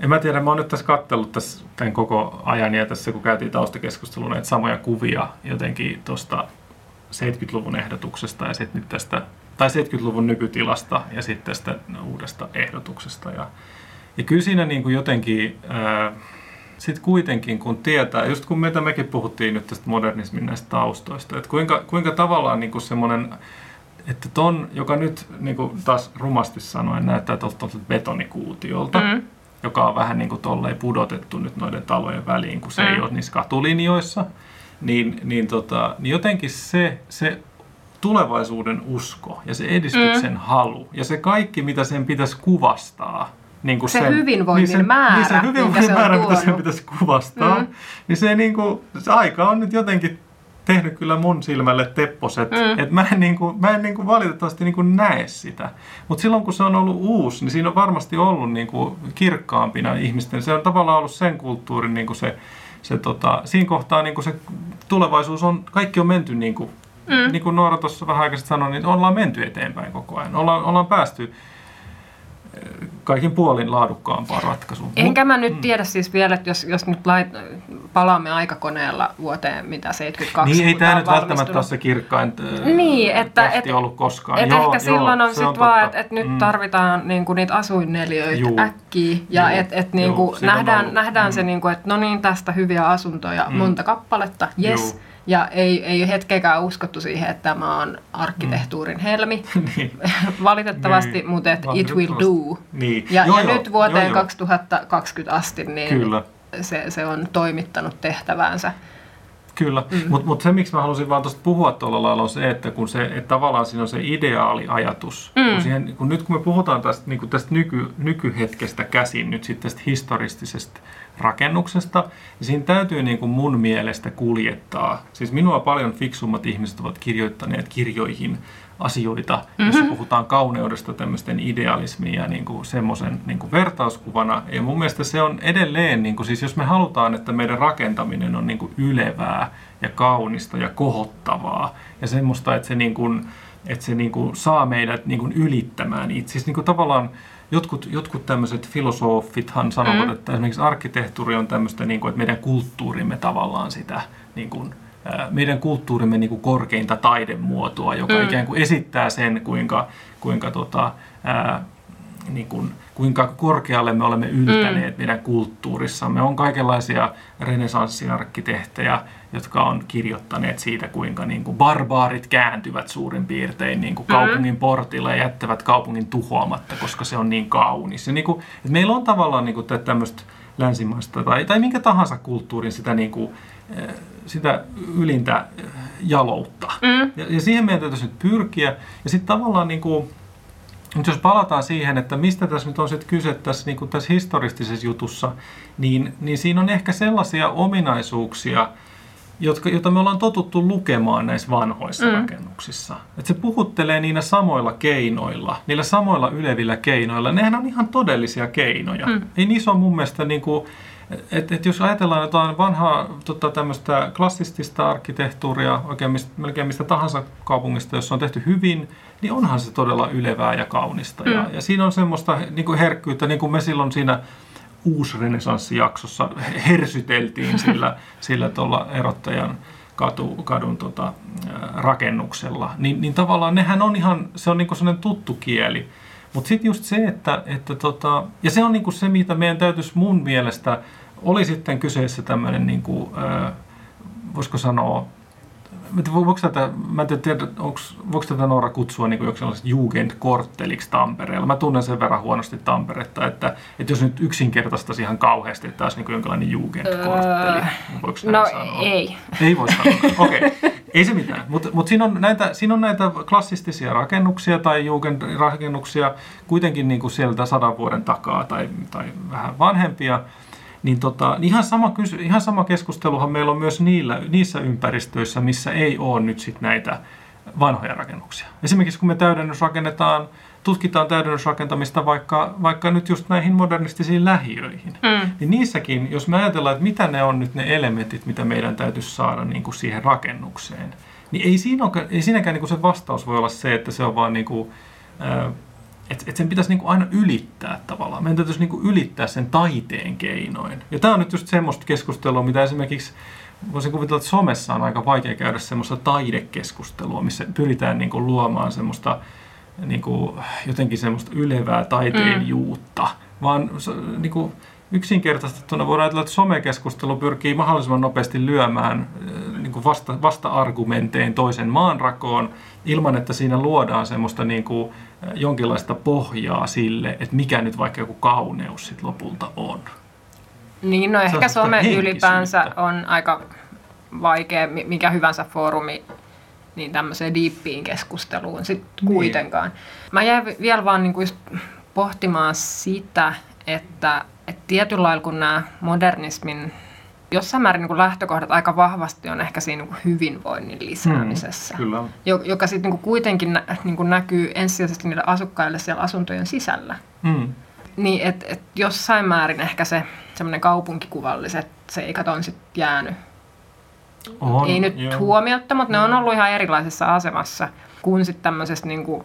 en mä tiedä, mä oon nyt tässä kattellut tässä tämän koko ajan ja tässä kun käytiin taustakeskustelua näitä samoja kuvia jotenkin tuosta 70-luvun ehdotuksesta ja sitten nyt tästä, tai 70-luvun nykytilasta ja sitten tästä uudesta ehdotuksesta. Ja, ja kyllä siinä niin kuin jotenkin, sitten kuitenkin kun tietää, just kun meitä mekin puhuttiin nyt tästä modernismin näistä taustoista, että kuinka, kuinka tavallaan niin kuin semmoinen, että ton, joka nyt niin kuin taas rumasti sanoen näyttää tuolta betonikuutiolta, mm. Joka on vähän niin kuin tolleen pudotettu nyt noiden talojen väliin, kun se mm. ei ole niissä katulinjoissa, niin, niin, tota, niin jotenkin se, se tulevaisuuden usko ja se edistyksen mm. halu ja se kaikki, mitä sen pitäisi kuvastaa, niin kuin Se sen, hyvinvoinnin niin sen, määrä, niin se hyvinvoinnin se määrä, mitä sen pitäisi kuvastaa, mm. Niin se, niin kuin, se aika on nyt jotenkin tehnyt kyllä mun silmälle tepposet, mm. Että mä en, niin kuin, mä en niin kuin valitettavasti niin kuin näe sitä. Mutta silloin kun se on ollut uusi, niin siinä on varmasti ollut niin kuin kirkkaampina ihmisten, se on tavallaan ollut sen kulttuurin niin kuin se, se tota, siinä kohtaa niin kuin se tulevaisuus on, kaikki on menty niin kuin, mm. niin kuin Noora tuossa vähän aikaisemmin sanoi, niin ollaan menty eteenpäin koko ajan. Ollaan, ollaan päästy kaikin puolin laadukkaampaan ratkaisuun. Enkä mä Mm. nyt tiedä siis vielä, että jos, jos nyt lait, palaamme aikakoneella vuoteen mitä 72, Niin ei tämä nyt on välttämättä ole se kirkkain äh, Niin, että- et- ollut koskaan. Et Joo, ehkä silloin joo, on se sitten vaan, että et nyt Mm. tarvitaan niinku niitä asuinneliöitä Juu. äkkiä ja että et niinku on nähdään, nähdään Mm. se, niinku, että no niin, tästä hyviä asuntoja, Mm. monta kappaletta, yes. Juu. Ja ei, ei hetkeäkään uskottu siihen, että tämä on arkkitehtuurin helmi, niin. valitettavasti, Niin, mutta et it will do. Niin. Ja, Joo, ja joo, nyt vuoteen joo, joo. 2020 asti, niin Kyllä. se, se on toimittanut tehtäväänsä. Kyllä, mm. mutta mut se miksi mä halusin vaan tuosta puhua tuolla lailla on se, että kun se, että tavallaan siinä on se ideaaliajatus. Mm. Kun siihen, kun nyt kun me puhutaan tästä, niin tästä nyky, nykyhetkestä käsin, nyt sitten tästä historistisesta rakennuksesta, niin siinä täytyy niin kuin mun mielestä kuljettaa. Siis minua paljon fiksummat ihmiset ovat kirjoittaneet kirjoihin asioita, mm-hmm. jossa puhutaan kauneudesta tämmöisten idealismin ja niin kuin semmoisen niin kuin vertauskuvana. Ja mun mielestä se on edelleen, niin kuin, siis jos me halutaan, että meidän rakentaminen on niin kuin ylevää ja kaunista ja kohottavaa ja semmoista, että se, niin kuin, että se niin kuin saa meidät niin kuin ylittämään itse. Siis niin kuin tavallaan jotkut, jotkut tämmöiset filosofithan sanovat, mm. että esimerkiksi arkkitehtuuri on tämmöistä, niin kuin, että meidän kulttuurimme tavallaan sitä niin kuin, meidän kulttuurimme niin kuin korkeinta taidemuotoa, joka mm. ikään kuin esittää sen, kuinka, kuinka, tota, ää, niin kuin, kuinka korkealle me olemme yltäneet mm. meidän kulttuurissamme. On kaikenlaisia renesanssiarkkitehtejä, jotka on kirjoittaneet siitä, kuinka niin kuin barbaarit kääntyvät suurin piirtein niin kuin kaupungin portilla ja jättävät kaupungin tuhoamatta, koska se on niin kaunis. Ja niin kuin, että meillä on tavallaan niin kuin tämmöistä länsimaista tai, tai minkä tahansa kulttuurin sitä, niin kuin, sitä ylintä jaloutta. Mm. Ja, ja siihen meidän täytyisi nyt pyrkiä. Ja sitten tavallaan niin kuin, Mutta jos palataan siihen, että mistä tässä nyt on sitten kyse tässä, niin tässä historistisessa jutussa, niin, niin siinä on ehkä sellaisia ominaisuuksia, jotka, joita me ollaan totuttu lukemaan näissä vanhoissa mm. rakennuksissa. Et se puhuttelee niillä samoilla keinoilla, niillä samoilla ylevillä keinoilla. Nehän on ihan todellisia keinoja. Mm. Ei niissä ole mun mielestä niin kuin, et, et jos ajatellaan jotain vanhaa tota, tämmöistä klassistista arkkitehtuuria, oikein mistä, melkein mistä tahansa kaupungista, jossa on tehty hyvin, niin onhan se todella ylevää ja kaunista. Mm. Ja, ja siinä on semmoista niin kuin herkkyyttä, niin kuin me silloin siinä uusrenesanssijaksossa hersyteltiin sillä, sillä tuolla erottajan katu, kadun tota, rakennuksella, niin, niin tavallaan nehän on ihan, se on niinku sellainen tuttu kieli. Mutta sitten just se, että, että tota, ja se on niinku se, mitä meidän täytyisi mun mielestä, oli sitten kyseessä tämmöinen, niinku, voisiko sanoa, voiko tätä, mä en tiedä, onks, voiko tätä Noora kutsua niin sellaiset Jugendkortteliksi Tampereella. Mä tunnen sen verran huonosti Tamperetta, että, että jos nyt yksinkertaistaisi ihan kauheasti, että olisi niin jonkinlainen Jugendkortteli. Öö, voiko no sanoa? ei. Ei voi sanoa, okei. Okay. Ei se mitään, mutta mut siinä, on näitä, siinä on näitä klassistisia rakennuksia tai Jugend-rakennuksia kuitenkin niin kuin sieltä sadan vuoden takaa tai, tai vähän vanhempia. Niin tota, ihan, sama, ihan sama keskusteluhan meillä on myös niillä, niissä ympäristöissä, missä ei ole nyt sit näitä vanhoja rakennuksia. Esimerkiksi kun me täydennysrakennetaan, tutkitaan täydennysrakentamista vaikka, vaikka nyt just näihin modernistisiin lähiöihin, mm. niin niissäkin, jos me ajatellaan, että mitä ne on nyt ne elementit, mitä meidän täytyisi saada niin kuin siihen rakennukseen, niin ei, siinä ole, ei siinäkään niin kuin se vastaus voi olla se, että se on vaan niin kuin, että et sen pitäisi niinku aina ylittää tavallaan. Meidän täytyisi niinku ylittää sen taiteen keinoin. Ja tämä on nyt just semmoista keskustelua, mitä esimerkiksi voisin kuvitella, että somessa on aika vaikea käydä semmoista taidekeskustelua, missä pyritään niinku luomaan semmoista niinku, jotenkin semmoista ylevää taiteenjuutta. Mm. Vaan niinku, yksinkertaistettuna voidaan ajatella, että somekeskustelu pyrkii mahdollisimman nopeasti lyömään niin vasta, vasta-argumentein toisen maanrakoon ilman, että siinä luodaan semmoista niin kuin, jonkinlaista pohjaa sille, että mikä nyt vaikka joku kauneus sit lopulta on. Niin, no ehkä some ylipäänsä on aika vaikea, mikä hyvänsä foorumi niin tämmöiseen diippiin keskusteluun sitten niin. kuitenkaan. Mä jäin vielä vaan niinku pohtimaan sitä, että, että tietyllä lailla kun nämä modernismin jossain määrin niin kuin lähtökohdat aika vahvasti on ehkä siinä niin kuin hyvinvoinnin lisäämisessä, mm, kyllä. joka sitten niin kuitenkin nä, niin kuin näkyy ensisijaisesti niille asukkaille siellä asuntojen sisällä. Mm. Niin, että et jossain määrin ehkä se semmoinen kaupunkikuvalliset seikat on sitten jäänyt. On, Ei nyt joo. huomiotta, mutta ne on ollut ihan erilaisessa asemassa kuin sitten tämmöisessä niin kuin,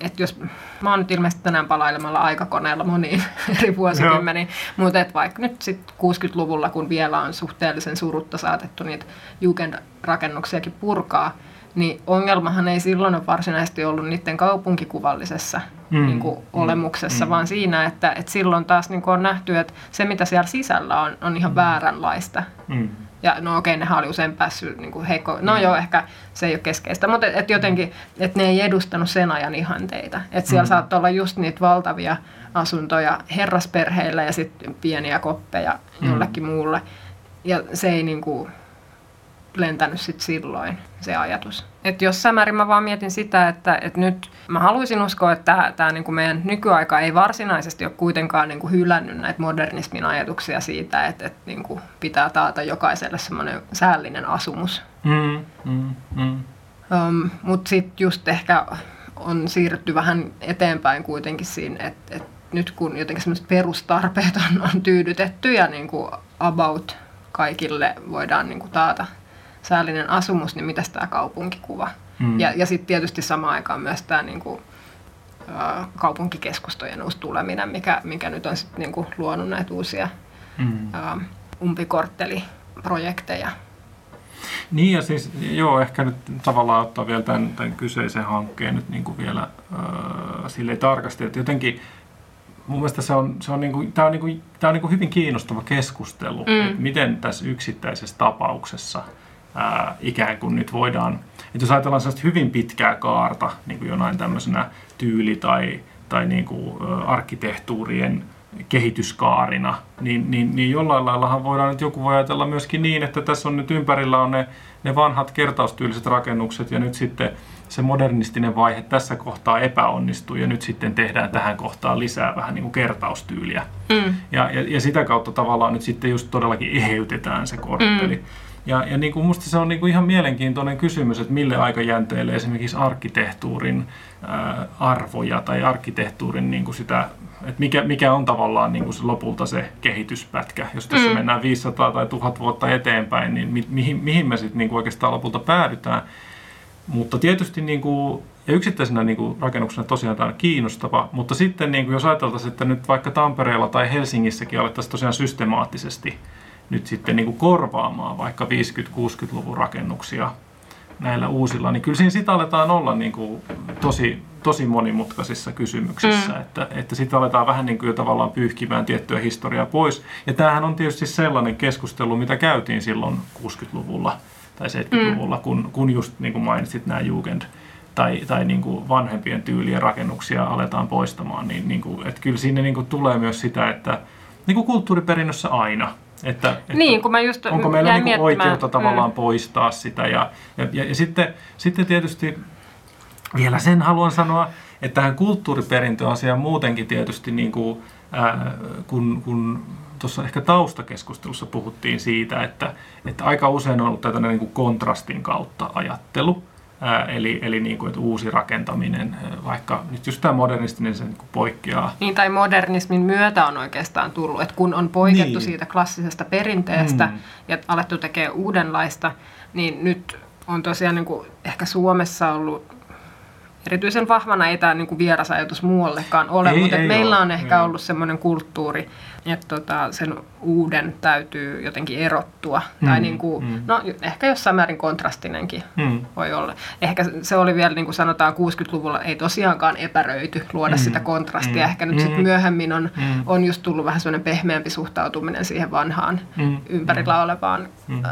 että jos mä oon nyt ilmeisesti tänään palailemalla aikakoneella moniin eri vuosikymmeniin, mutta et vaikka nyt sitten 60-luvulla, kun vielä on suhteellisen surutta saatettu niitä Jugend-rakennuksiakin purkaa, niin ongelmahan ei silloin ole varsinaisesti ollut niiden kaupunkikuvallisessa mm. niin kuin, olemuksessa, mm. vaan siinä, että, että silloin taas niin kuin on nähty, että se mitä siellä sisällä on, on ihan mm. vääränlaista. Mm. Ja no okei, nehän oli usein päässyt niin kuin heikko. No mm. joo, ehkä se ei ole keskeistä, mutta et, et jotenkin, että ne ei edustanut sen ajan ihanteita. Että siellä mm. saattoi olla just niitä valtavia asuntoja herrasperheillä ja sitten pieniä koppeja mm. jollekin muulle. Ja se ei niin kuin, lentänyt sit silloin se ajatus. Et jossain määrin mä vaan mietin sitä, että, että nyt mä haluaisin uskoa, että tämä, niin kuin meidän nykyaika ei varsinaisesti ole kuitenkaan niin kuin hylännyt näitä modernismin ajatuksia siitä, että, että niin kuin pitää taata jokaiselle semmoinen säällinen asumus. Mm, mm, mm. Um, Mutta sitten just ehkä on siirrytty vähän eteenpäin kuitenkin siinä, että, että nyt kun jotenkin semmoiset perustarpeet on, on tyydytetty ja niin kuin about kaikille voidaan niin kuin taata säällinen asumus, niin mitäs tämä kaupunkikuva? Mm. Ja, ja sitten tietysti samaan aikaan myös tämä niin kuin, ä, kaupunkikeskustojen uusi tuleminen, mikä, mikä nyt on sit, niin kuin, luonut näitä uusia mm. ä, umpikortteliprojekteja. Niin ja siis joo, ehkä nyt tavallaan ottaa vielä tämän, tämän kyseisen hankkeen nyt niin kuin vielä äh, silleen tarkasti, että jotenkin mun mielestä se on, se on, niin kuin, tämä on, niin kuin, tämä on niin kuin hyvin kiinnostava keskustelu, mm. että miten tässä yksittäisessä tapauksessa – ää, ikään kuin nyt voidaan, että jos ajatellaan sellaista hyvin pitkää kaarta niin kuin jonain tämmöisenä tyyli- tai, tai niin kuin, ä, arkkitehtuurien kehityskaarina, niin, niin, niin jollain laillahan voidaan, että joku voi ajatella myöskin niin, että tässä on nyt ympärillä on ne, ne vanhat kertaustyyliset rakennukset ja nyt sitten se modernistinen vaihe tässä kohtaa epäonnistuu ja nyt sitten tehdään tähän kohtaan lisää vähän niin kuin kertaustyyliä. Mm. Ja, ja, ja sitä kautta tavallaan nyt sitten just todellakin eheytetään se kortteli. Mm. Ja, ja niin kuin musta se on niin kuin ihan mielenkiintoinen kysymys, että mille aikajänteelle esimerkiksi arkkitehtuurin ää, arvoja tai arkkitehtuurin niin kuin sitä, että mikä, mikä on tavallaan niin kuin se lopulta se kehityspätkä. Jos tässä mm. mennään 500 tai 1000 vuotta eteenpäin, niin mi, mihin, mihin me sitten niin kuin oikeastaan lopulta päädytään. Mutta tietysti niin kuin, ja yksittäisenä niin kuin rakennuksena tosiaan tämä on kiinnostava, mutta sitten niin kuin jos ajateltaisiin, että nyt vaikka Tampereella tai Helsingissäkin alettaisiin tosiaan systemaattisesti nyt sitten niin kuin korvaamaan vaikka 50-60-luvun rakennuksia näillä uusilla, niin kyllä siinä sitä aletaan olla niin kuin tosi, tosi monimutkaisissa kysymyksissä, mm. että, että sitten aletaan vähän niin kuin jo tavallaan pyyhkimään tiettyä historiaa pois. Ja tämähän on tietysti sellainen keskustelu, mitä käytiin silloin 60-luvulla tai 70-luvulla, mm. kun, kun just niin kuin mainitsit nämä Jugend tai, tai niin kuin vanhempien tyylien rakennuksia aletaan poistamaan, niin, niin kuin, että kyllä sinne niin kuin tulee myös sitä, että niin kuin kulttuuriperinnössä aina, että, että niin, kun mä just onko meillä niin oikeutta tavallaan mm. poistaa sitä. Ja, ja, ja, ja sitten, sitten tietysti vielä sen haluan sanoa, että tähän kulttuuriperintöasiaan muutenkin tietysti, niin kuin, ää, kun, kun tuossa ehkä taustakeskustelussa puhuttiin siitä, että, että aika usein on ollut tätä niin kuin kontrastin kautta ajattelu. Eli eli niin kuin, että uusi rakentaminen, vaikka nyt just tämä modernistinen se niin kuin poikkeaa. Niin, tai modernismin myötä on oikeastaan tullut, että kun on poikettu niin. siitä klassisesta perinteestä mm. ja alettu tekemään uudenlaista, niin nyt on tosiaan niin kuin ehkä Suomessa ollut erityisen vahvana ei tämä niin vieras ajatus muuallekaan ole, ei, mutta ei meillä ole. on ehkä ei. ollut semmoinen kulttuuri, että tota, sen uuden täytyy jotenkin erottua. Mm, tai niin kuin, mm. no, ehkä jossain määrin kontrastinenkin mm. voi olla. Ehkä se oli vielä, niin kuin sanotaan, 60-luvulla ei tosiaankaan epäröity luoda mm, sitä kontrastia. Mm, ehkä nyt mm, sitten myöhemmin on, mm. on just tullut vähän semmoinen pehmeämpi suhtautuminen siihen vanhaan mm, ympärillä mm, olevaan mm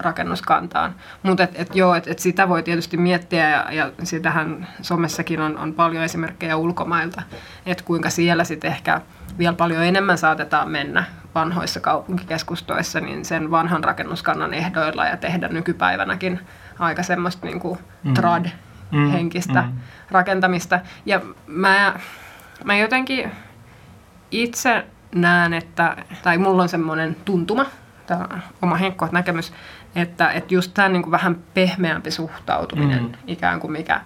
rakennuskantaan. Mutta et, et joo, et, et sitä voi tietysti miettiä ja, ja sitähän somessakin on, on paljon esimerkkejä ulkomailta, että kuinka siellä sitten ehkä vielä paljon enemmän saatetaan mennä vanhoissa kaupunkikeskustoissa niin sen vanhan rakennuskannan ehdoilla ja tehdä nykypäivänäkin aika semmoista niin kuin mm. trad-henkistä mm. mm. rakentamista. Ja mä, mä jotenkin itse näen, että, tai mulla on semmoinen tuntuma, tämä oma henkko näkemys, että, että just tämä niin kuin vähän pehmeämpi suhtautuminen mm. ikään kuin mikä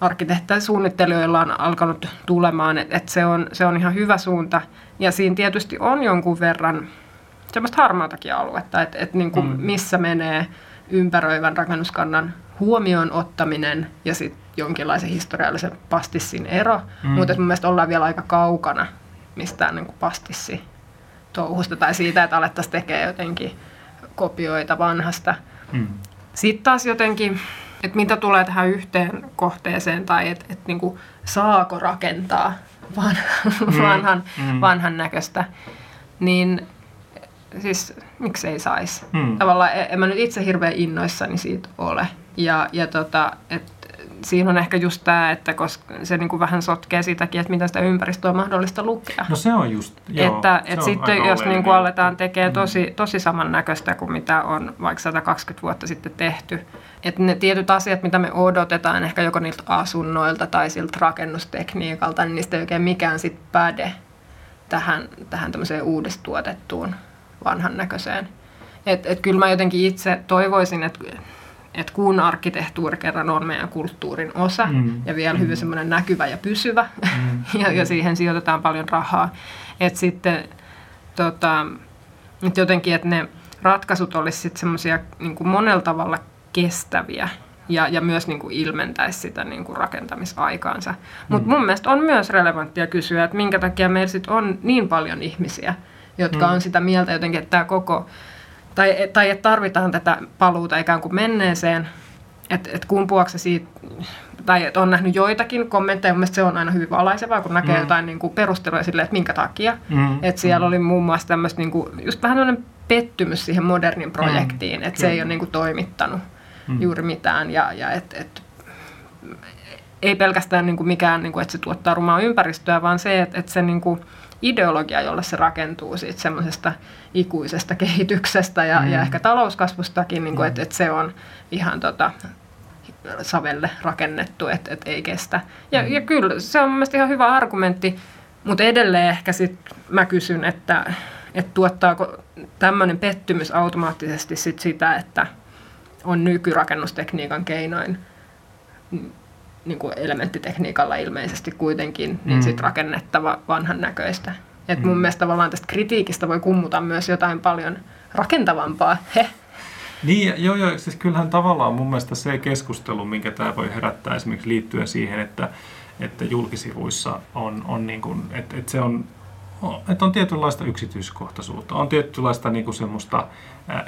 arkkitehtä suunnittelijoilla on alkanut tulemaan, että, että se, on, se on ihan hyvä suunta. Ja siinä tietysti on jonkun verran semmoista harmaatakin aluetta, että, että niin kuin mm. missä menee ympäröivän rakennuskannan huomioon ottaminen ja sitten jonkinlaisen historiallisen pastissin ero. Mm. Mutta mun mielestä ollaan vielä aika kaukana mistään niin kuin pastissi touhusta tai siitä, että alettaisiin tekemään jotenkin kopioita vanhasta. Hmm. Sitten taas jotenkin, että mitä tulee tähän yhteen kohteeseen tai että et niinku, saako rakentaa van, hmm. vanhan, hmm. vanhan näköistä, niin siis miksei saisi. Hmm. Tavallaan e, en mä nyt itse hirveän innoissani siitä ole. Ja, ja tota, että siinä on ehkä just tämä, että koska se niin kuin vähän sotkee sitäkin, että miten sitä ympäristöä on mahdollista lukea. No se on just, joo, Että et sitten jos niin kuin aletaan tekemään tosi, tosi samannäköistä kuin mitä on vaikka 120 vuotta sitten tehty, että ne tietyt asiat, mitä me odotetaan ehkä joko niiltä asunnoilta tai siltä rakennustekniikalta, niin niistä ei oikein mikään sitten päde tähän, tähän tämmöiseen uudistuotettuun vanhan näköiseen. Että et kyllä mä jotenkin itse toivoisin, että että kun arkkitehtuuri kerran on meidän kulttuurin osa mm. ja vielä mm. hyvin semmoinen näkyvä ja pysyvä mm. ja, ja siihen sijoitetaan paljon rahaa, että sitten tota, että jotenkin, että ne ratkaisut olisivat sitten semmoisia niin monella tavalla kestäviä ja, ja myös niin kuin ilmentäisi sitä niin kuin rakentamisaikaansa. Mutta mm. mun mielestä on myös relevanttia kysyä, että minkä takia meillä sit on niin paljon ihmisiä, jotka mm. on sitä mieltä jotenkin, että tämä koko tai, tai että tarvitaan tätä paluuta ikään kuin menneeseen, että et kumpuako se siitä, tai että on nähnyt joitakin kommentteja, mun se on aina hyvin valaisevaa, kun näkee mm. jotain niin kuin perusteluja sille, että minkä takia. Mm. Että siellä mm. oli muun muassa tämmöistä, niin kuin, just vähän tämmöinen pettymys siihen modernin projektiin, mm. että se ei ole niin kuin toimittanut mm. juuri mitään, ja, ja että et, ei pelkästään niin kuin mikään, niin kuin, että se tuottaa rumaa ympäristöä, vaan se, että, että se niin kuin, ideologia, jolle se rakentuu siitä semmoisesta ikuisesta kehityksestä ja, mm. ja ehkä talouskasvustakin, niin mm. että, että se on ihan tota, savelle rakennettu, että, että ei kestä. Ja, mm. ja kyllä, se on mielestäni ihan hyvä argumentti, mutta edelleen ehkä sit mä kysyn, että, että tuottaako tämmöinen pettymys automaattisesti sit sitä, että on nykyrakennustekniikan keinoin niin kuin elementtitekniikalla ilmeisesti kuitenkin, niin mm. sit rakennettava vanhan näköistä. Et mun mm. mielestä tavallaan tästä kritiikistä voi kummuta myös jotain paljon rakentavampaa. He. Niin, joo, joo, siis kyllähän tavallaan mun mielestä se keskustelu, minkä tämä voi herättää esimerkiksi liittyen siihen, että, että julkisivuissa on, on niin kuin, että, että se on että on tietynlaista yksityiskohtaisuutta, on tietynlaista niin kuin semmoista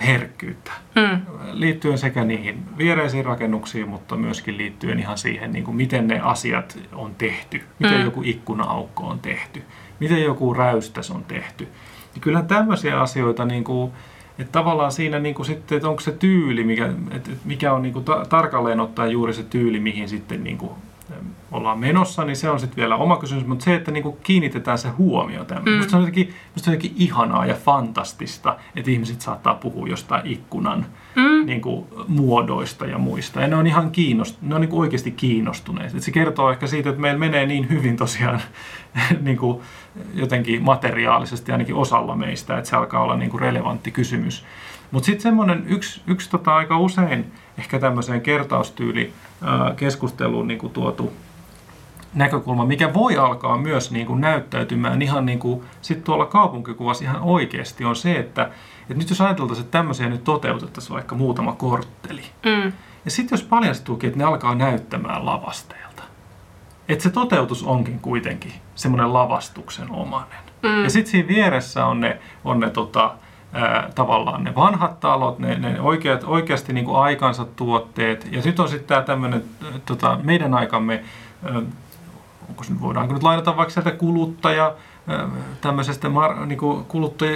herkkyyttä mm. liittyen sekä niihin viereisiin rakennuksiin, mutta myöskin liittyen ihan siihen, niin kuin miten ne asiat on tehty, miten mm. joku ikkuna-aukko on tehty, miten joku räystäs on tehty. Ja kyllähän tämmöisiä asioita, niin kuin, että tavallaan siinä niin kuin sitten, että onko se tyyli, mikä, että mikä on niin kuin ta- tarkalleen ottaen juuri se tyyli, mihin sitten niin kuin ollaan menossa, niin se on sitten vielä oma kysymys, mutta se, että niinku kiinnitetään se huomio tähän. Mm. Musta, se on jotenkin, musta jotenkin ihanaa ja fantastista, että ihmiset saattaa puhua jostain ikkunan mm. niinku, muodoista ja muista. Ja ne on ihan kiinnost, ne on niinku oikeasti kiinnostuneet. Et se kertoo ehkä siitä, että meillä menee niin hyvin tosiaan niinku, jotenkin materiaalisesti ainakin osalla meistä, että se alkaa olla niinku relevantti kysymys. Mutta sitten semmoinen yksi, yksi tota, aika usein ehkä tämmöiseen kertaustyyli keskusteluun niin kuin tuotu näkökulma, mikä voi alkaa myös niin kuin näyttäytymään ihan niin kuin sit tuolla kaupunkikuvassa ihan oikeasti, on se, että, että nyt jos ajateltaisiin, että tämmöisiä nyt toteutettaisiin vaikka muutama kortteli, mm. ja sitten jos paljastuukin, että ne alkaa näyttämään lavasteelta, että se toteutus onkin kuitenkin semmoinen lavastuksen omainen. Mm. Ja sitten siinä vieressä on ne, on ne tota, tavallaan ne vanhat talot, ne, ne oikeat, oikeasti niin kuin aikansa tuotteet. Ja sitten on sitten tämä tämmöinen tota, meidän aikamme, onko se, voidaanko nyt lainata vaikka sieltä kuluttaja, tämmöisestä mar, niin kuin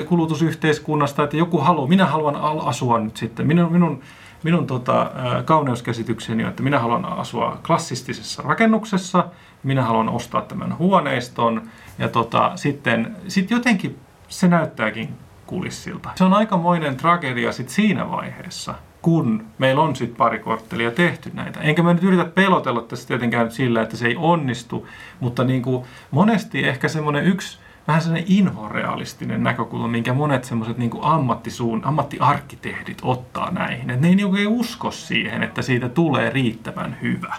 kulutusyhteiskunnasta, että joku haluaa, minä haluan asua nyt sitten, minun, minun, minun tota, kauneuskäsitykseni on, että minä haluan asua klassistisessa rakennuksessa, minä haluan ostaa tämän huoneiston, ja tota, sitten sit jotenkin se näyttääkin kulissilta. Se on aikamoinen tragedia sit siinä vaiheessa, kun meillä on sitten pari korttelia tehty näitä. Enkä mä nyt yritä pelotella tässä tietenkään sillä, että se ei onnistu, mutta niin kuin monesti ehkä semmoinen yksi vähän sellainen inhorealistinen näkökulma, minkä monet semmoiset niin ammattisuun, ammattiarkkitehdit ottaa näihin. Että ne ei, niin ei usko siihen, että siitä tulee riittävän hyvä.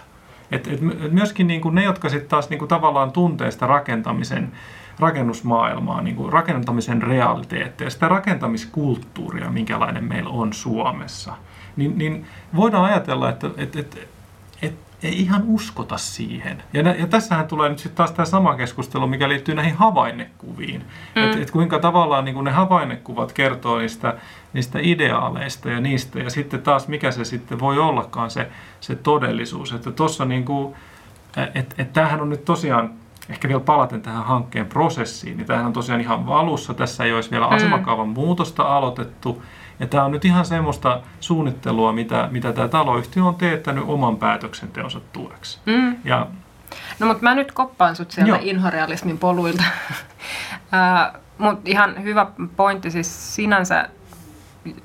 Et, et myöskin niin kuin ne, jotka sitten taas niin kuin tavallaan tuntee sitä rakentamisen rakennusmaailmaa, niin kuin rakentamisen realiteetteja, sitä rakentamiskulttuuria, minkälainen meillä on Suomessa, niin, niin voidaan ajatella, että, että, että, että ei ihan uskota siihen. Ja, ja tässähän tulee nyt sitten taas tämä sama keskustelu, mikä liittyy näihin havainnekuviin. Mm. Että et kuinka tavallaan niin ne havainnekuvat kertoo niistä, niistä ideaaleista ja niistä, ja sitten taas mikä se sitten voi ollakaan se, se todellisuus. Että tuossa niin kuin, että et tämähän on nyt tosiaan ehkä vielä palaten tähän hankkeen prosessiin, niin tämähän on tosiaan ihan alussa. Tässä ei olisi vielä mm. asemakaavan muutosta aloitettu. Ja tämä on nyt ihan semmoista suunnittelua, mitä, mitä tämä taloyhtiö on teettänyt oman päätöksenteonsa tueksi. Mm. Ja, no mutta mä nyt koppaan sut sieltä inhorealismin poluilta. uh, mutta ihan hyvä pointti siis sinänsä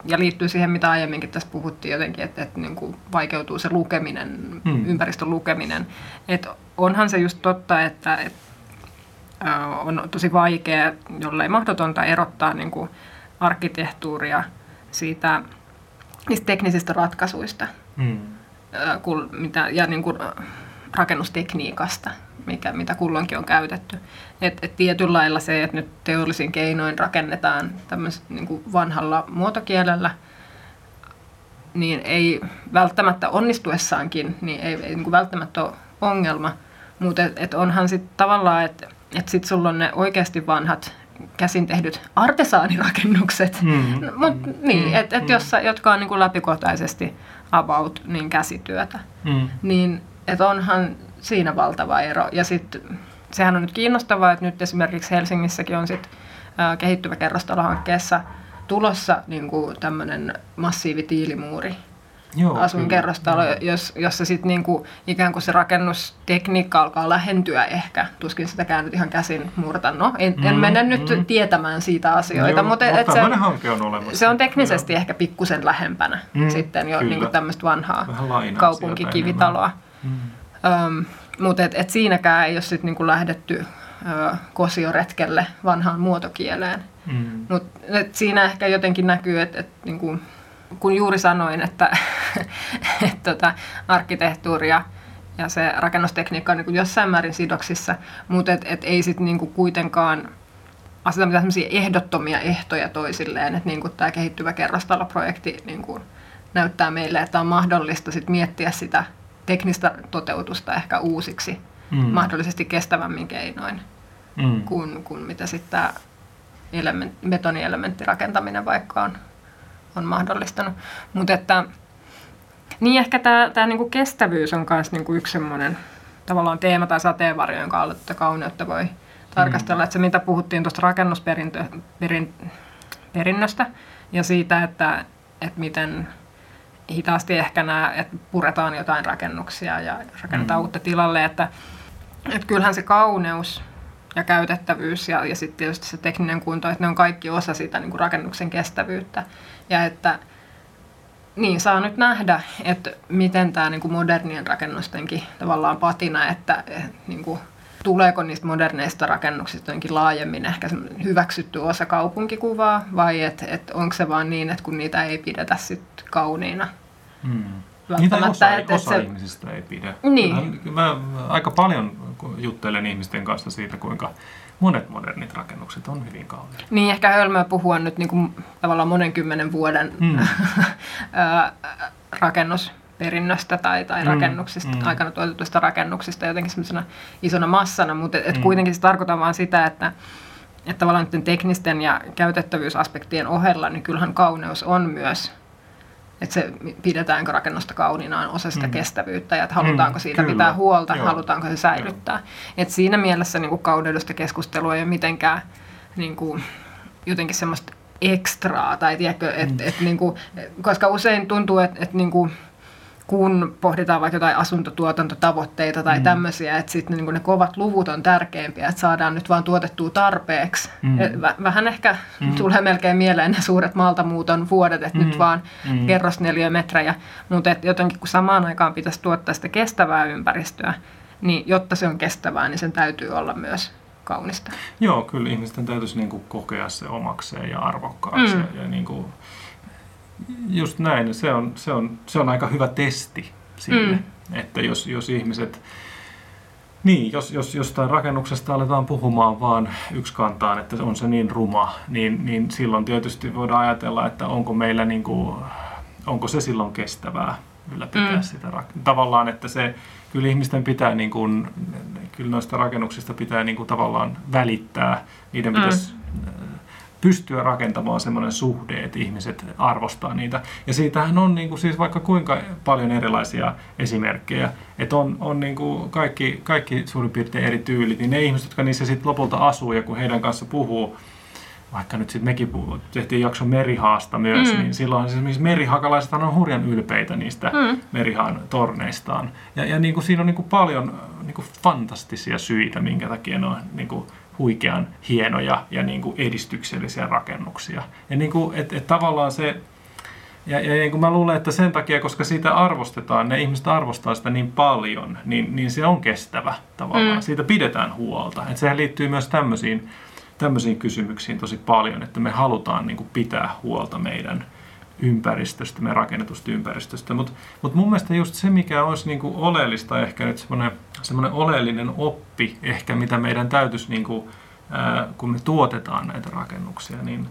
ja liittyy siihen, mitä aiemminkin tässä puhuttiin jotenkin, että, että niin kuin vaikeutuu se lukeminen, hmm. ympäristön lukeminen. Että onhan se just totta, että, että on tosi vaikea, jollei mahdotonta erottaa niin kuin arkkitehtuuria siitä, niistä teknisistä ratkaisuista hmm. mitä, ja niin kuin rakennustekniikasta mikä, mitä kulloinkin on käytetty. Et, et tietyllä lailla se, että nyt teollisin keinoin rakennetaan niin kuin vanhalla muotokielellä, niin ei välttämättä onnistuessaankin, niin ei, ei niin kuin välttämättä ole ongelma. Mutta et, et onhan sitten tavallaan, että et sit sulla on ne oikeasti vanhat käsin tehdyt artesaanirakennukset. No, mut, mm-hmm. niin, et, et mm-hmm. jossa, jotka on niin kuin läpikohtaisesti about niin käsityötä, mm-hmm. niin et onhan siinä valtava ero. Ja sitten sehän on nyt kiinnostavaa, että nyt esimerkiksi Helsingissäkin on sit, ää, kehittyvä kerrostalohankkeessa tulossa niin tämmöinen massiivi tiilimuuri, Joo, asuinkerrostalo, jos, jossa sitten niinku, ikään kuin se rakennustekniikka alkaa lähentyä ehkä. Tuskin sitä nyt ihan käsin murta. No, en, en Mm, mene nyt mm. tietämään siitä asioita, Joo, mutta mutta et se, hanke on olemassa. se on teknisesti ehkä pikkusen lähempänä Mm, sitten jo niinku tämmöistä vanhaa kaupunkikivitaloa. Mm. Öm, mutta et, et siinäkään ei ole sit niinku lähdetty ö, kosioretkelle vanhaan muotokieleen. Mm. Mut et siinä ehkä jotenkin näkyy, että et, niinku, kun juuri sanoin, että et, tota, arkkitehtuuri ja, ja se rakennustekniikka on niinku jossain määrin sidoksissa, mutta et, et ei sitten niinku kuitenkaan aseta mitään ehdottomia ehtoja toisilleen, että niinku tämä kehittyvä kerrostaloprojekti niinku näyttää meille, että on mahdollista sit miettiä sitä teknistä toteutusta ehkä uusiksi, mm. mahdollisesti kestävämmin keinoin Mm. kuin, kuin mitä sitten tämä element, betonielementtirakentaminen vaikka on, on mahdollistanut. Mutta että niin ehkä tämä tää niinku kestävyys on myös niinku yksi semmoinen tavallaan teema tai sateenvarjo, jonka alla tätä kauneutta voi tarkastella. Että se mitä puhuttiin tuosta rakennusperinnöstä ja siitä, että, että miten hitaasti ehkä nämä, että puretaan jotain rakennuksia ja rakennetaan Mm. uutta tilalle, että, että kyllähän se kauneus ja käytettävyys ja, ja sitten tietysti se tekninen kunto, että ne on kaikki osa sitä niin kuin rakennuksen kestävyyttä. Ja että niin saa nyt nähdä, että miten tämä niin kuin modernien rakennustenkin tavallaan patina, että niin kuin, tuleeko niistä moderneista rakennuksista jotenkin laajemmin ehkä hyväksytty osa kaupunkikuvaa vai että et onko se vaan niin, että kun niitä ei pidetä sit kauniina. Mm. Niitä Välttämättä, osa, että osa se- ihmisistä ei pidä. Niin. Mä, mä aika paljon juttelen ihmisten kanssa siitä, kuinka monet modernit rakennukset on hyvin kauniita. Niin, ehkä hölmöä puhua nyt niin kuin, tavallaan monen kymmenen vuoden Mm. ö, rakennusperinnöstä tai, tai Mm, rakennuksista, mm. aikana tuotetuista rakennuksista jotenkin semmoisena isona massana, mutta et, et Mm. kuitenkin se tarkoittaa vaan sitä, että, että tavallaan teknisten ja käytettävyysaspektien ohella, niin kyllähän kauneus on myös että se pidetäänkö rakennusta kauniina on osa sitä Mm. kestävyyttä ja että halutaanko Mm, siitä kyllä. pitää huolta, Joo. halutaanko se säilyttää. Et siinä mielessä niin kuin kauneudesta keskustelua ei ole mitenkään niin kuin, jotenkin semmoista ekstraa, tai tiedätkö, et, Mm. et, niin kuin, koska usein tuntuu, että et, niin kuin, kun pohditaan vaikka jotain asuntotuotantotavoitteita tai Mm. mm. tämmöisiä, että sitten niin ne kovat luvut on tärkeämpiä, että saadaan nyt vaan tuotettua tarpeeksi. Mm. Vä- vähän ehkä Mm. tulee melkein mieleen ne suuret maaltamuuton vuodet, että Mm. nyt vaan Mm. mm. kerrosneliömetrejä, mutta et jotenkin kun samaan aikaan pitäisi tuottaa sitä kestävää ympäristöä, niin jotta se on kestävää, niin sen täytyy olla myös kaunista. Joo, kyllä ihmisten täytyisi niin kuin kokea se omakseen ja arvokkaaksi. Mm. Ja, ja niin kuin, just näin, se on, se, on, se on aika hyvä testi sille, Mm. että jos, jos ihmiset... Niin, jos, jos jostain rakennuksesta aletaan puhumaan vaan yksi kantaan, että on se niin ruma, niin, niin silloin tietysti voidaan ajatella, että onko meillä niin kuin, onko se silloin kestävää ylläpitää Mm. sitä. rak- Tavallaan, että se, kyllä ihmisten pitää, niin kuin, kyllä noista rakennuksista pitää niin kuin tavallaan välittää. Niiden Mm. pitäisi pystyä rakentamaan semmoinen suhde, että ihmiset arvostaa niitä. Ja siitähän on niin kuin, siis vaikka kuinka paljon erilaisia esimerkkejä, että on, on niin kuin kaikki, kaikki suurin piirtein eri tyylit, niin ne ihmiset, jotka niissä sitten lopulta asuu ja kun heidän kanssa puhuu, vaikka nyt sitten mekin puhuu, tehtiin jakso merihaasta myös, mm. Niin silloin siis esimerkiksi merihakalaiset on hurjan ylpeitä niistä. Mm. merihaan torneistaan. Ja, ja niin kuin siinä on niin kuin paljon niin kuin fantastisia syitä, minkä takia ne on niin kuin huikean hienoja ja niin kuin edistyksellisiä rakennuksia. Ja niin kuin, et, et tavallaan se, ja, ja niin kuin mä luulen, että sen takia, koska siitä arvostetaan, ne ihmiset arvostaa sitä niin paljon, niin, niin se on kestävä tavallaan. Mm. Siitä pidetään huolta. Et sehän liittyy myös tämmöisiin, tämmöisiin kysymyksiin tosi paljon, että me halutaan niin kuin pitää huolta meidän ympäristöstä, meidän rakennetusta ympäristöstä. Mutta mut mun mielestä just se, mikä olisi niin kuin oleellista, ehkä nyt semmoinen, oleellinen oppi, ehkä mitä meidän täytyisi, niin kuin, ää, kun me tuotetaan näitä rakennuksia, niin,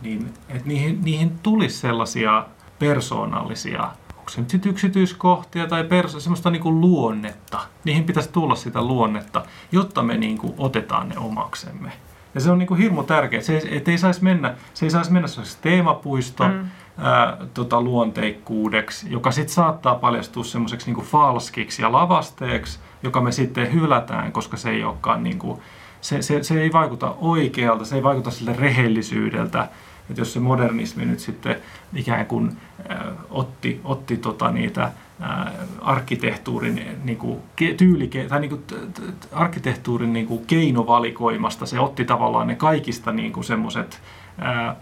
niin että niihin, niihin tulisi sellaisia persoonallisia, onko se nyt sit yksityiskohtia tai perso, semmoista niin kuin luonnetta. Niihin pitäisi tulla sitä luonnetta, jotta me niin kuin otetaan ne omaksemme. Ja se on niin kuin hirmu tärkeää, se, ei- et ei saisi mennä, se ei saisi mennä sellaiseksi teemapuisto, mm. Ää, tota, luonteikkuudeksi, joka sitten saattaa paljastua semmoiseksi niin falskiksi ja lavasteeksi, joka me sitten hylätään, koska se ei olekaan niin kuin, se, se, se ei vaikuta oikealta, se ei vaikuta sille rehellisyydeltä, Että jos se modernismi nyt sitten ikään kuin äh, otti, otti tota niitä äh, arkkitehtuurin niin kuin, tyyli, tai niin kuin, t- t- arkkitehtuurin niin kuin keinovalikoimasta, se otti tavallaan ne kaikista niin kuin semmoiset, äh,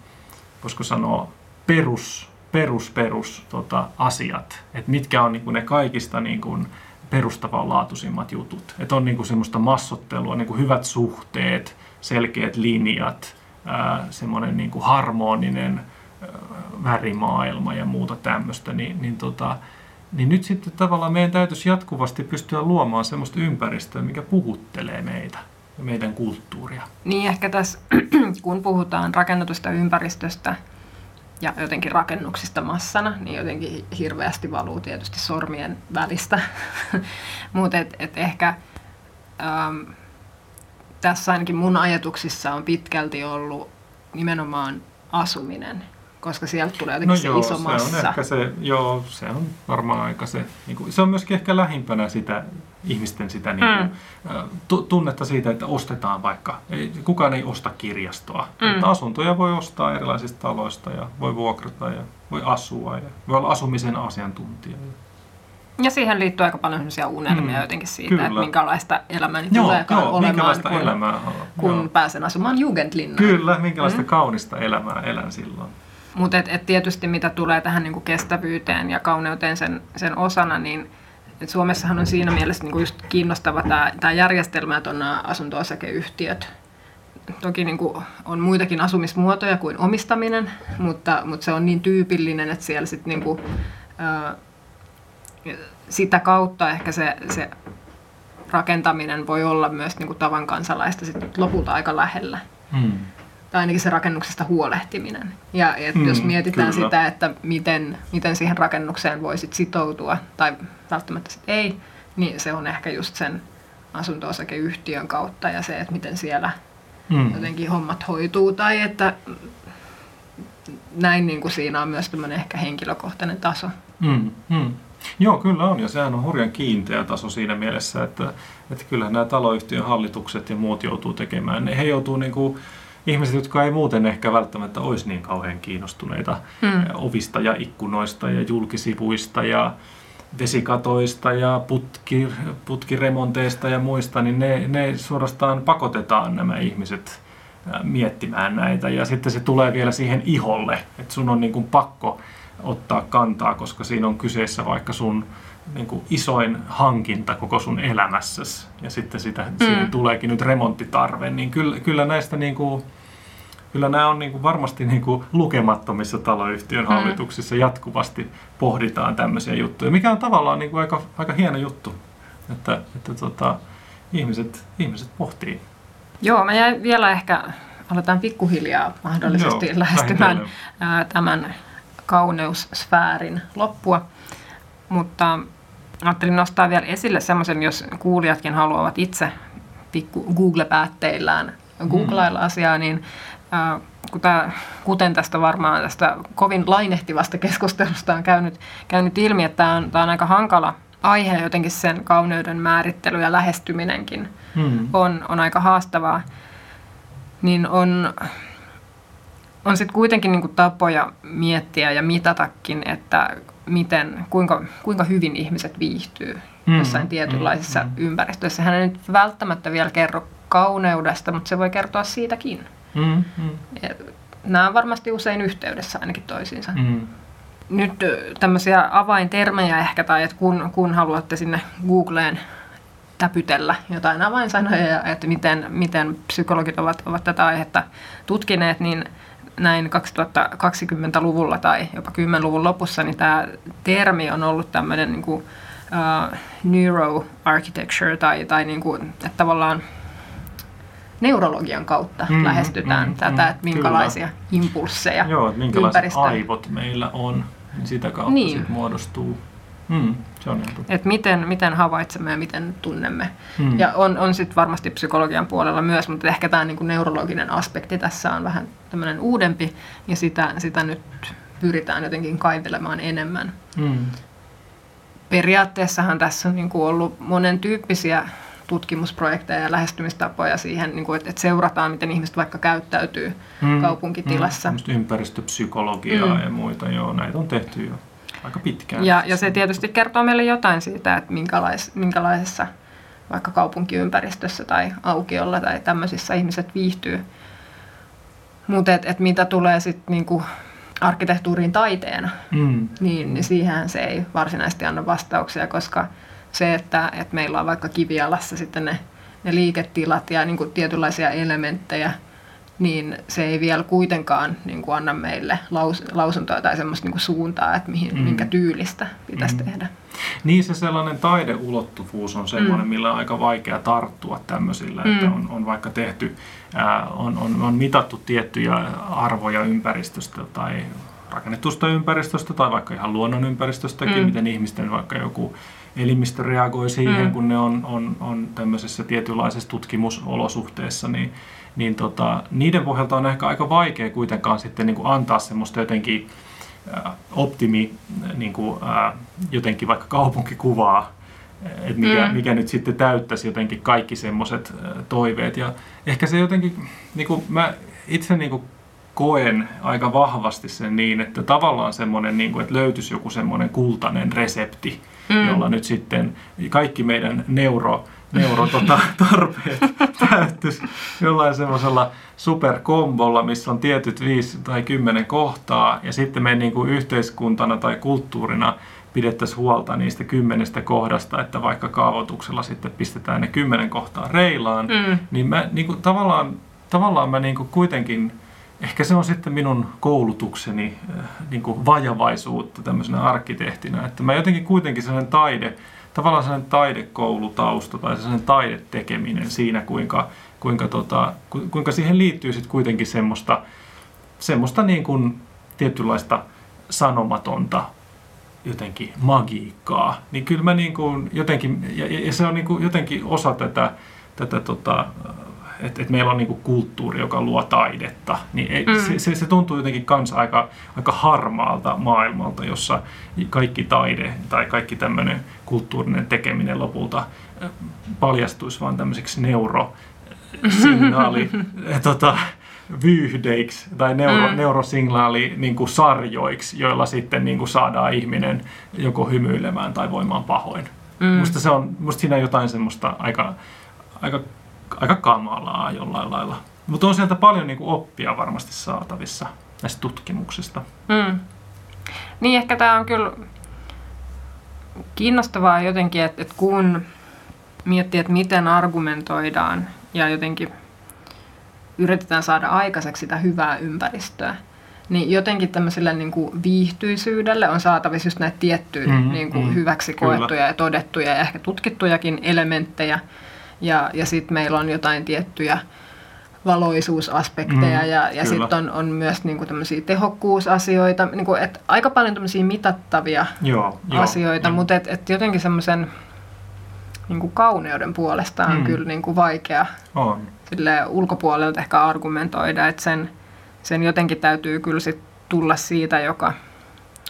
voisiko sanoa, perus, perus, perus tota, asiat, että mitkä on niin kuin ne kaikista niin kuin, perustavanlaatuisimmat jutut. Että on niin kuin semmoista massottelua, niin kuin hyvät suhteet, selkeät linjat, ää, semmoinen niin kuin harmoninen ää, värimaailma ja muuta tämmöistä, niin, niin, tota, niin nyt sitten tavallaan meidän täytyisi jatkuvasti pystyä luomaan semmoista ympäristöä, mikä puhuttelee meitä ja meidän kulttuuria. Niin ehkä tässä, kun puhutaan rakennetusta ympäristöstä, ja jotenkin rakennuksista massana, niin jotenkin hirveästi valuu tietysti sormien välistä. Mutta et, et ehkä äm, tässä ainakin mun ajatuksissa on pitkälti ollut nimenomaan asuminen, koska sieltä tulee jotenkin no se joo, iso massa. Se on ehkä se, joo, se on varmaan aika se, niin kuin, se on myöskin ehkä lähimpänä sitä ihmisten sitä niin kuin, mm. tunnetta siitä, että ostetaan vaikka, ei, kukaan ei osta kirjastoa, mm. mutta asuntoja voi ostaa erilaisista taloista ja voi vuokrata ja voi asua ja voi olla asumisen asiantuntija. Ja siihen liittyy aika paljon sellaisia unelmia mm, jotenkin siitä, kyllä. että minkälaista elämäni joo, tuleekaan joo, olemaan, kun, elämää, kun joo. pääsen asumaan Jugendlinnaan. Kyllä, minkälaista mm. kaunista elämää elän silloin. Mutta et, et tietysti mitä tulee tähän niinku kestävyyteen ja kauneuteen sen, sen osana, niin et Suomessahan on siinä mielessä niinku just kiinnostava tämä järjestelmä, että on nämä asunto-osakeyhtiöt. Toki niinku on muitakin asumismuotoja kuin omistaminen, mutta, mutta se on niin tyypillinen, että siellä sit niinku, ää, sitä kautta ehkä se, se rakentaminen voi olla myös niinku tavan kansalaista sit lopulta aika lähellä. Hmm ainakin se rakennuksesta huolehtiminen. Ja et mm, jos mietitään kyllä. sitä, että miten, miten siihen rakennukseen voisit sitoutua, tai välttämättä sit ei, niin se on ehkä just sen asunto-osakeyhtiön kautta ja se, että miten siellä mm. jotenkin hommat hoituu, tai että näin niin kuin siinä on myös tämmöinen ehkä henkilökohtainen taso. Mm, mm. Joo, kyllä on, ja sehän on hurjan kiinteä taso siinä mielessä, että, että kyllä nämä taloyhtiön hallitukset ja muut joutuu tekemään. He joutuu niin kuin, ihmiset, jotka ei muuten ehkä välttämättä olisi niin kauhean kiinnostuneita mm. ovista ja ikkunoista ja julkisivuista ja vesikatoista ja putki, putkiremonteista ja muista, niin ne, ne suorastaan pakotetaan nämä ihmiset miettimään näitä. Ja sitten se tulee vielä siihen iholle, että sun on niin kuin pakko ottaa kantaa, koska siinä on kyseessä vaikka sun niin kuin isoin hankinta koko sun elämässäsi ja sitten sitä, mm. siihen tuleekin nyt remonttitarve, niin kyllä, kyllä näistä niin kuin, kyllä nämä on niin kuin varmasti niin kuin lukemattomissa taloyhtiön mm. hallituksissa jatkuvasti pohditaan tämmöisiä juttuja, mikä on tavallaan niin kuin aika, aika hieno juttu, että, että tota, ihmiset, ihmiset pohtii. Joo, mä jäin vielä ehkä, aletaan pikkuhiljaa mahdollisesti Joo, lähestymään ää, tämän kauneussfäärin loppua, mutta ajattelin nostaa vielä esille semmoisen, jos kuulijatkin haluavat itse pikku Google-päätteillään googlailla asiaa, niin kuten tästä varmaan tästä kovin lainehtivasta keskustelusta on käynyt, käynyt ilmi, että tämä on, tämä on aika hankala aihe, jotenkin sen kauneuden määrittely ja lähestyminenkin hmm. on, on aika haastavaa, niin on, on sitten kuitenkin niin tapoja miettiä ja mitatakin, että miten, kuinka, kuinka hyvin ihmiset viihtyy hmm. jossain tietynlaisessa hmm. ympäristössä. Hän ei nyt välttämättä vielä kerro kauneudesta, mutta se voi kertoa siitäkin. Mm, mm. Nämä on varmasti usein yhteydessä ainakin toisiinsa. Mm. Nyt tämmöisiä avaintermejä ehkä, tai että kun, kun haluatte sinne Googleen täpytellä jotain avainsanoja ja että miten, miten psykologit ovat, ovat tätä aihetta tutkineet, niin näin 2020-luvulla tai jopa 10-luvun lopussa, niin tämä termi on ollut tämmöinen niin kuin, uh, neuroarchitecture tai, tai niin kuin, että tavallaan neurologian kautta mm, lähestytään mm, tätä, mm, että minkälaisia kyllä. impulsseja Joo, että minkälaiset ympäristö... aivot meillä on, niin sitä kautta niin. sit muodostuu. Mm, se on Et miten, miten havaitsemme ja miten tunnemme. Mm. Ja on, on sitten varmasti psykologian puolella myös, mutta ehkä tämä niinku neurologinen aspekti tässä on vähän tämmöinen uudempi, ja sitä, sitä nyt pyritään jotenkin kaivelemaan enemmän. Mm. Periaatteessahan tässä on niinku ollut monen tyyppisiä tutkimusprojekteja ja lähestymistapoja siihen, niin kuin, että, että seurataan, miten ihmiset vaikka käyttäytyy mm. kaupunkitilassa. Mm, ympäristöpsykologiaa mm. ja muita, joo, näitä on tehty jo aika pitkään. Ja, ja se tietysti kertoo meille jotain siitä, että minkälais, minkälaisessa vaikka kaupunkiympäristössä tai aukiolla tai tämmöisissä ihmiset viihtyy. Mutta et, et mitä tulee sitten niinku arkkitehtuuriin taiteena, mm. niin, niin siihen se ei varsinaisesti anna vastauksia, koska se, että, että meillä on vaikka kivialassa sitten ne, ne liiketilat ja niin kuin tietynlaisia elementtejä, niin se ei vielä kuitenkaan niin kuin anna meille laus, lausuntoa tai semmoista niin kuin suuntaa, että mihin, mm. minkä tyylistä pitäisi mm. tehdä. Niin se sellainen taideulottuvuus on semmoinen, mm. millä on aika vaikea tarttua tämmöisillä, mm. että on, on vaikka tehty, ää, on, on, on mitattu tiettyjä arvoja ympäristöstä tai rakennetusta ympäristöstä tai vaikka ihan luonnon ympäristöstäkin, mm. miten ihmisten vaikka joku elimistö reagoi siihen, mm. kun ne on, on, on tämmöisessä tietynlaisessa tutkimusolosuhteessa, niin, niin tota, niiden pohjalta on ehkä aika vaikea kuitenkaan sitten niin kuin antaa semmoista jotenkin äh, optimi niin kuin, äh, jotenkin vaikka kaupunkikuvaa, että mikä, mm. mikä nyt sitten täyttäisi jotenkin kaikki semmoiset äh, toiveet. Ja ehkä se jotenkin, niin kuin mä itse niin kuin koen aika vahvasti sen niin, että tavallaan semmoinen, niin kuin, että löytyisi joku semmoinen kultainen resepti, mm. jolla nyt sitten kaikki meidän neuro, neuro tota, tarpeet täyttyisi jollain semmoisella superkombolla, missä on tietyt viisi tai kymmenen kohtaa, ja sitten me niin kuin yhteiskuntana tai kulttuurina pidettäisiin huolta niistä kymmenestä kohdasta, että vaikka kaavoituksella sitten pistetään ne kymmenen kohtaa reilaan, mm. niin mä niin kuin, tavallaan, tavallaan mä niin kuin kuitenkin ehkä se on sitten minun koulutukseni äh, niin kuin vajavaisuutta tämmöisenä arkkitehtinä, että mä jotenkin kuitenkin sellainen taide, tavallaan sellainen taidekoulutausta tai sellainen taidetekeminen siinä, kuinka, kuinka, tota, kuinka siihen liittyy sitten kuitenkin semmoista, semmoista niin kuin tietynlaista sanomatonta jotenkin magiikkaa, niin kyllä mä niin kuin jotenkin, ja, ja se on niin kuin jotenkin osa tätä, tätä tota, että et meillä on niinku kulttuuri, joka luo taidetta, niin ei, mm. se, se, se tuntuu jotenkin kans aika, aika harmaalta maailmalta, jossa kaikki taide tai kaikki tämmöinen kulttuurinen tekeminen lopulta paljastuisi vaan tämmöiseksi neurosignaali tota, vyyhdeiksi tai neuro, mm. neurosignaali niin kuin sarjoiksi, joilla sitten niin kuin saadaan ihminen joko hymyilemään tai voimaan pahoin. Mm. Musta, se on, musta siinä on jotain semmoista aika, aika aika kamalaa jollain lailla. Mutta on sieltä paljon niin kuin oppia varmasti saatavissa näistä tutkimuksista. Mm. Niin ehkä tämä on kyllä kiinnostavaa jotenkin, että, että kun miettii, että miten argumentoidaan ja jotenkin yritetään saada aikaiseksi sitä hyvää ympäristöä, niin jotenkin tämmöiselle niin kuin viihtyisyydelle on saatavissa just näitä tiettyjä mm, niin kuin mm, hyväksi koettuja kyllä. ja todettuja ja ehkä tutkittujakin elementtejä, ja, ja sitten meillä on jotain tiettyjä valoisuusaspekteja mm, ja, ja sitten on, on myös niinku tämmöisiä tehokkuusasioita, niinku, et aika paljon tämmöisiä mitattavia joo, asioita, mutta et, et jotenkin semmoisen niinku kauneuden puolesta on mm. kyllä niinku vaikea on. Sille ulkopuolelta ehkä argumentoida, että sen, sen jotenkin täytyy kyllä sit tulla siitä, joka,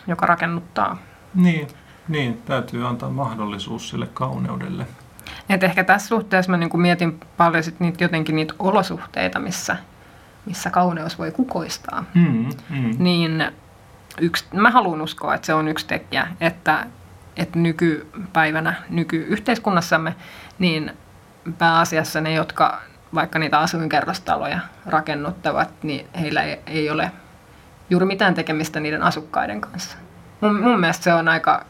joka rakennuttaa. Niin, niin, täytyy antaa mahdollisuus sille kauneudelle. Et ehkä tässä suhteessa mä niinku mietin paljon sit niitä, jotenkin niitä olosuhteita, missä, missä kauneus voi kukoistaa. Mm, mm. Niin yksi, mä haluan uskoa, että se on yksi tekijä, että, että nykypäivänä, nykyyhteiskunnassamme, niin pääasiassa ne, jotka vaikka niitä asuinkerrostaloja rakennuttavat, niin heillä ei, ei ole juuri mitään tekemistä niiden asukkaiden kanssa. Mun, mun mielestä se on aika...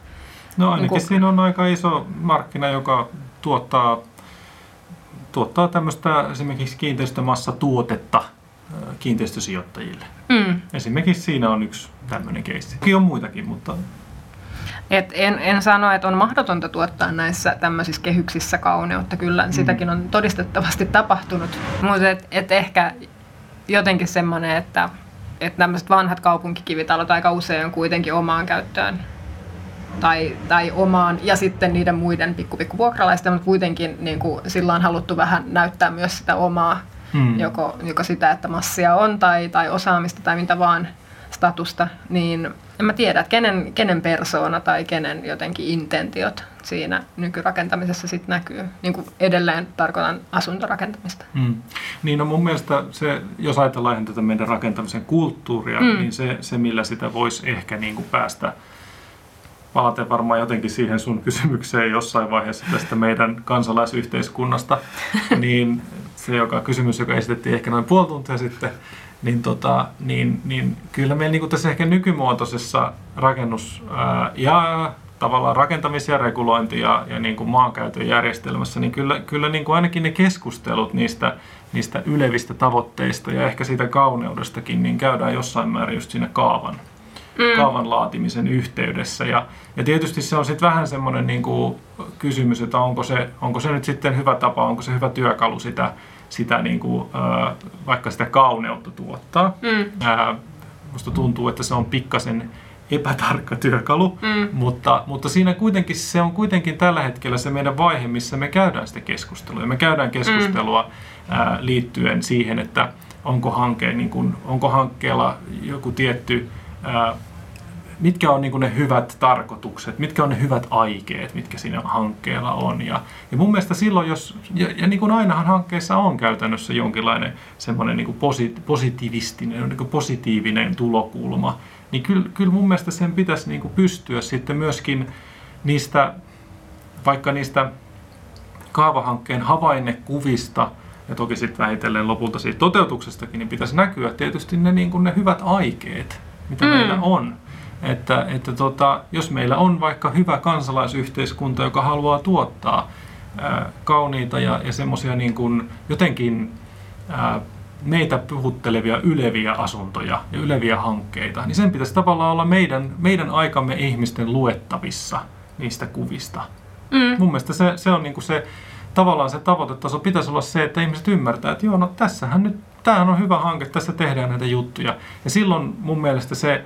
No ainakin niin kuin, siinä on aika iso markkina, joka tuottaa, tuottaa tämmöistä esimerkiksi kiinteistömassatuotetta kiinteistösijoittajille. Mm. Esimerkiksi siinä on yksi tämmöinen keissi. On muitakin, mutta... Et en, en sano, että on mahdotonta tuottaa näissä tämmöisissä kehyksissä kauneutta. Kyllä mm. sitäkin on todistettavasti tapahtunut. Mutta et, et ehkä jotenkin semmoinen, että, että tämmöiset vanhat kaupunkikivitalot aika usein on kuitenkin omaan käyttöön tai, tai omaan ja sitten niiden muiden pikku, pikku vuokralaisten, mutta kuitenkin niin kuin, sillä on haluttu vähän näyttää myös sitä omaa, hmm. joko, joko sitä, että massia on tai, tai osaamista tai mitä vaan statusta, niin en mä tiedä, että kenen, kenen persoona tai kenen jotenkin intentiot siinä nykyrakentamisessa sitten näkyy. Niin kuin edelleen tarkoitan asuntorakentamista. Mm. Niin no mun mielestä se, jos ajatellaan tätä meidän rakentamisen kulttuuria, mm. niin se, se millä sitä voisi ehkä niin kuin päästä palaten varmaan jotenkin siihen sun kysymykseen jossain vaiheessa tästä meidän kansalaisyhteiskunnasta, niin se joka, kysymys, joka esitettiin ehkä noin puoli tuntia sitten, niin, tota, niin, niin kyllä meillä niin tässä ehkä nykymuotoisessa rakennus- ää, ja tavallaan rakentamis- ja regulointi- ja, ja niin kuin maankäytön järjestelmässä, niin kyllä, kyllä niin kuin ainakin ne keskustelut niistä, niistä ylevistä tavoitteista ja ehkä siitä kauneudestakin, niin käydään jossain määrin just siinä kaavan, mm. kaavan laatimisen yhteydessä. Ja, ja tietysti se on sitten vähän semmoinen niin kuin kysymys, että onko se, onko se nyt sitten hyvä tapa, onko se hyvä työkalu sitä, sitä niin kuin, vaikka sitä kauneutta tuottaa. Mm. musta tuntuu, että se on pikkasen epätarkka työkalu, mm. mutta, mutta siinä kuitenkin se on kuitenkin tällä hetkellä se meidän vaihe, missä me käydään sitä keskustelua. Me käydään keskustelua mm. ää, liittyen siihen, että onko, hanke, niin kuin, onko hankkeella joku tietty mitkä on niin ne hyvät tarkoitukset, mitkä on ne hyvät aikeet, mitkä siinä hankkeella on. Ja, ja mun mielestä silloin, jos, ja, ja niin kuin ainahan hankkeessa on käytännössä jonkinlainen semmoinen niin posi, positiivistinen, niin positiivinen tulokulma, niin kyllä, kyllä mun mielestä sen pitäisi niin pystyä sitten myöskin niistä, vaikka niistä kaavahankkeen havainnekuvista, ja toki sitten vähitellen lopulta siitä toteutuksestakin, niin pitäisi näkyä tietysti ne, niin kuin ne hyvät aikeet, mitä mm. meillä on. Että, että tota, jos meillä on vaikka hyvä kansalaisyhteiskunta, joka haluaa tuottaa ää, kauniita ja, ja semmoisia niin kuin jotenkin ää, meitä puhuttelevia yleviä asuntoja ja yleviä hankkeita, niin sen pitäisi tavallaan olla meidän, meidän aikamme ihmisten luettavissa niistä kuvista. Mm. Mun mielestä se, se on niin kuin se, tavallaan se tavoitetaso pitäisi olla se, että ihmiset ymmärtää, että joo, no tässähän nyt, tämähän on hyvä hanke, tässä tehdään näitä juttuja. Ja silloin mun mielestä se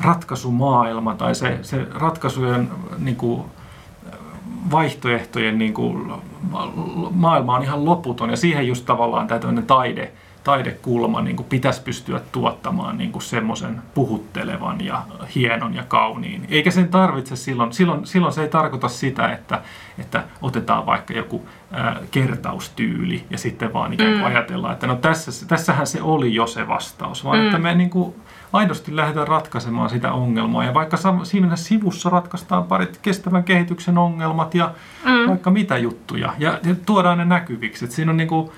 ratkaisumaailma tai se, se ratkaisujen niin kuin, vaihtoehtojen niin kuin, maailma on ihan loputon ja siihen just tavallaan tämä taide, taidekulma niin kuin pitäisi pystyä tuottamaan niin semmoisen puhuttelevan ja hienon ja kauniin. Eikä sen tarvitse silloin, silloin, silloin se ei tarkoita sitä, että, että otetaan vaikka joku ää, kertaustyyli ja sitten vaan ikään kuin mm. ajatellaan, että no tässä, tässähän se oli jo se vastaus, vaan mm. että me niin kuin, aidosti lähdetään ratkaisemaan sitä ongelmaa. Ja vaikka siinä sivussa ratkaistaan parit kestävän kehityksen ongelmat ja mm. vaikka mitä juttuja ja, ja tuodaan ne näkyviksi. Et siinä on niinku,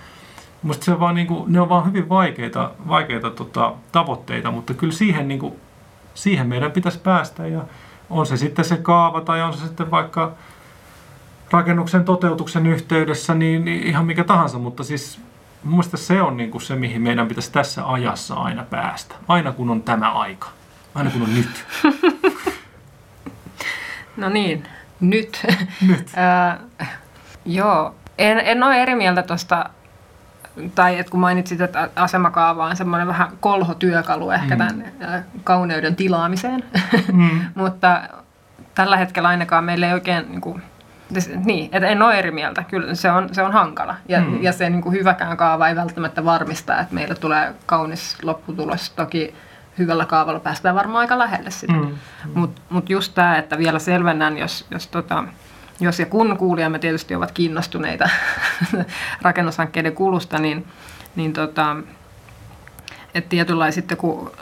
Musta se on vaan niinku, ne on vaan hyvin vaikeita, vaikeita tota, tavoitteita, mutta kyllä siihen, niinku, siihen meidän pitäisi päästä. Ja on se sitten se kaava tai on se sitten vaikka rakennuksen toteutuksen yhteydessä, niin, niin ihan mikä tahansa, mutta siis mun mielestä se on niinku se, mihin meidän pitäisi tässä ajassa aina päästä. Aina kun on tämä aika. Aina kun on nyt. no niin, nyt. Nyt. äh, joo, en, en ole eri mieltä tuosta tai että kun mainitsit, että asemakaava on semmoinen vähän kolhotyökalu ehkä mm. tämän kauneuden tilaamiseen, mm. mutta tällä hetkellä ainakaan meillä ei oikein niin kuin, niin, että en ole eri mieltä. Kyllä se on, se on hankala. Ja, mm. ja se niin kuin hyväkään kaava ei välttämättä varmista, että meillä tulee kaunis lopputulos. Toki hyvällä kaavalla päästään varmaan aika lähelle sitä. Mm. Mutta mut just tämä, että vielä selvennän, jos, jos, tota, jos ja kun kuulijamme tietysti ovat kiinnostuneita rakennushankkeiden kulusta, niin, niin tota, että tietynlainen sitten kun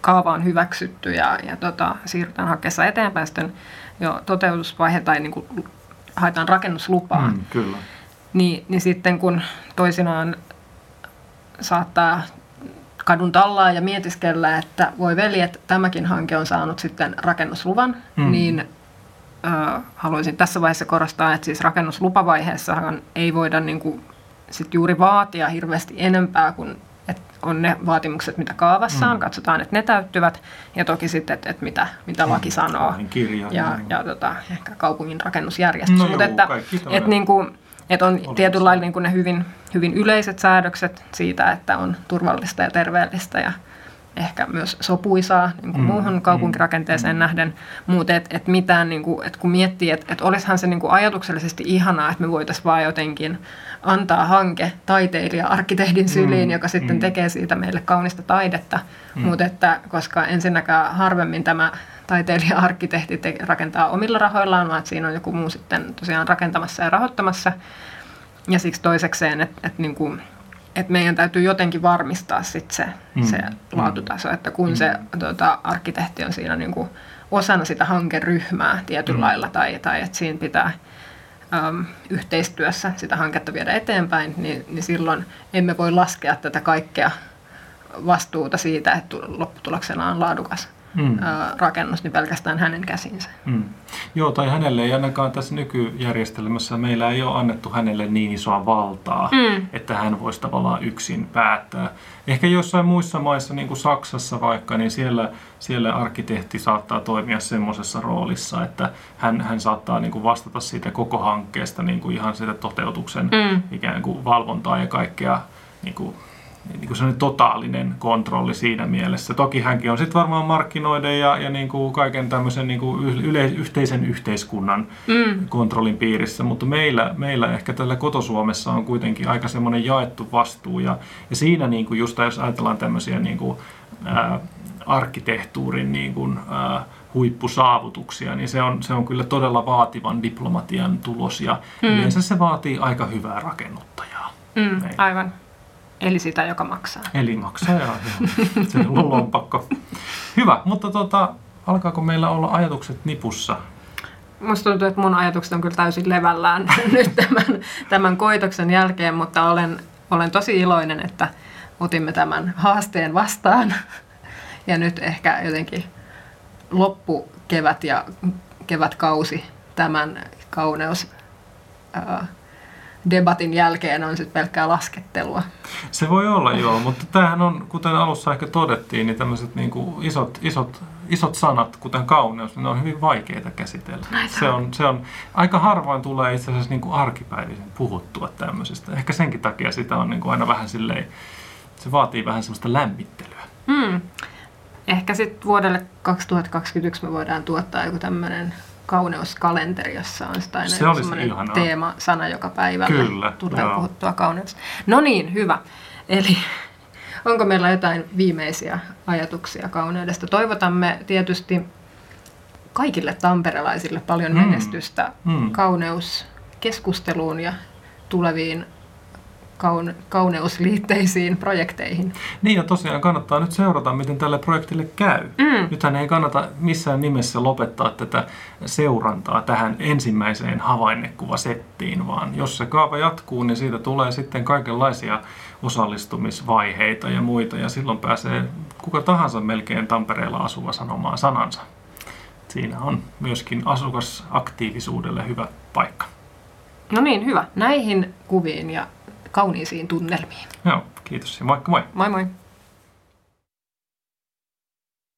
kaava on hyväksytty ja, ja tota, siirrytään hakeessa eteenpäin sitten jo toteutusvaihe tai niin kuin haetaan rakennuslupaa, mm, kyllä. Niin, niin sitten kun toisinaan saattaa kadun tallaa ja mietiskellä, että voi veli, että tämäkin hanke on saanut sitten rakennusluvan, mm. niin ö, haluaisin tässä vaiheessa korostaa, että siis rakennuslupavaiheessahan ei voida niin kuin, sit juuri vaatia hirveästi enempää kuin on ne vaatimukset, mitä kaavassa on, mm. katsotaan, että ne täyttyvät, ja toki sitten, että, että mitä, mitä mm. laki sanoo, kirja, ja, ja, ja tota, ehkä kaupungin rakennusjärjestys. No Mutta että, että, niin kuin, että on tietynlailla niin kuin ne hyvin, hyvin yleiset säädökset siitä, että on turvallista ja terveellistä ja ehkä myös sopuisaa niin kuin mm, muuhun kaupunkirakenteeseen mm, nähden. Mutta et, et mitään, niin kuin, et kun miettii, että et olisihan se niin kuin ajatuksellisesti ihanaa, että me voitaisiin vaan jotenkin antaa hanke taiteilija arkkitehdin syliin, mm, joka sitten mm. tekee siitä meille kaunista taidetta. Mm. Mutta että koska ensinnäkään harvemmin tämä taiteilija-arkkitehti te- rakentaa omilla rahoillaan, vaan että siinä on joku muu sitten tosiaan rakentamassa ja rahoittamassa. Ja siksi toisekseen, että, että, niin kuin, että meidän täytyy jotenkin varmistaa sit se, Mm. se laatutaso, että kun se tuota, arkkitehti on siinä niin kuin osana sitä hankeryhmää tietyllä lailla tai, tai että siinä pitää äm, yhteistyössä sitä hanketta viedä eteenpäin, niin, niin silloin emme voi laskea tätä kaikkea vastuuta siitä, että tu- lopputuloksena on laadukas Mm. rakennus, niin pelkästään hänen käsinsä. Mm. Joo, tai hänelle ei ainakaan tässä nykyjärjestelmässä, meillä ei ole annettu hänelle niin isoa valtaa, Mm. että hän voisi tavallaan yksin päättää. Ehkä jossain muissa maissa, niin kuin Saksassa vaikka, niin siellä, siellä arkkitehti saattaa toimia semmoisessa roolissa, että hän, hän saattaa niin kuin vastata siitä koko hankkeesta niin kuin ihan sitä toteutuksen Mm. ikään kuin valvontaa ja kaikkea niin kuin, niin kuin sellainen totaalinen kontrolli siinä mielessä. Toki hänkin on sitten varmaan markkinoiden ja, ja niin kuin kaiken tämmöisen niin kuin yle, yhteisen yhteiskunnan Mm. kontrollin piirissä, mutta meillä, meillä ehkä tällä kotosuomessa on kuitenkin aika semmoinen jaettu vastuu ja, ja siinä niin kuin just jos ajatellaan tämmöisiä niin kuin, ää, arkkitehtuurin niin kuin, ää, huippusaavutuksia, niin se on, se on kyllä todella vaativan diplomatian tulos ja mm. yleensä se vaatii aika hyvää rakennuttajaa. Mm. Näin. Aivan. Eli sitä, joka maksaa. Eli maksaja, joo. se on lompakko. Hyvä, mutta tota, alkaako meillä olla ajatukset nipussa? Musta tuntuu, että mun ajatukset on kyllä täysin levällään nyt tämän, tämän koitoksen jälkeen, mutta olen, olen tosi iloinen, että otimme tämän haasteen vastaan. Ja nyt ehkä jotenkin loppukevät ja kevätkausi tämän kauneus ää, debatin jälkeen on sitten pelkkää laskettelua. Se voi olla joo, mutta tämähän on, kuten alussa ehkä todettiin, niin tämmöiset niin kuin isot, isot, isot sanat, kuten kauneus, ne on hyvin vaikeita käsitellä. Se on, se on, aika harvoin tulee itse asiassa niin kuin arkipäivisin puhuttua tämmöisestä. Ehkä senkin takia sitä on niin kuin aina vähän silleen, se vaatii vähän semmoista lämmittelyä. Hmm. Ehkä sitten vuodelle 2021 me voidaan tuottaa joku tämmöinen kauneuskalenteri, jossa on sitä aina Se ihanaa. teemasana joka päivälle Kyllä, tulee joo. puhuttua kauneus. No niin, hyvä. Eli onko meillä jotain viimeisiä ajatuksia kauneudesta? Toivotamme tietysti kaikille tamperelaisille paljon Mm. menestystä Mm. kauneuskeskusteluun ja tuleviin kaun- kauneusliitteisiin projekteihin. Niin ja tosiaan kannattaa nyt seurata, miten tälle projektille käy. Mm. Nythän ei kannata missään nimessä lopettaa tätä seurantaa tähän ensimmäiseen havainnekuvasettiin, vaan jos se kaava jatkuu, niin siitä tulee sitten kaikenlaisia osallistumisvaiheita ja muita, ja silloin pääsee kuka tahansa melkein Tampereella asuva sanomaan sanansa. Siinä on myöskin asukasaktiivisuudelle hyvä paikka. No niin, hyvä. Näihin kuviin ja kauniisiin tunnelmiin. Joo, kiitos ja moikka moi! Moi moi!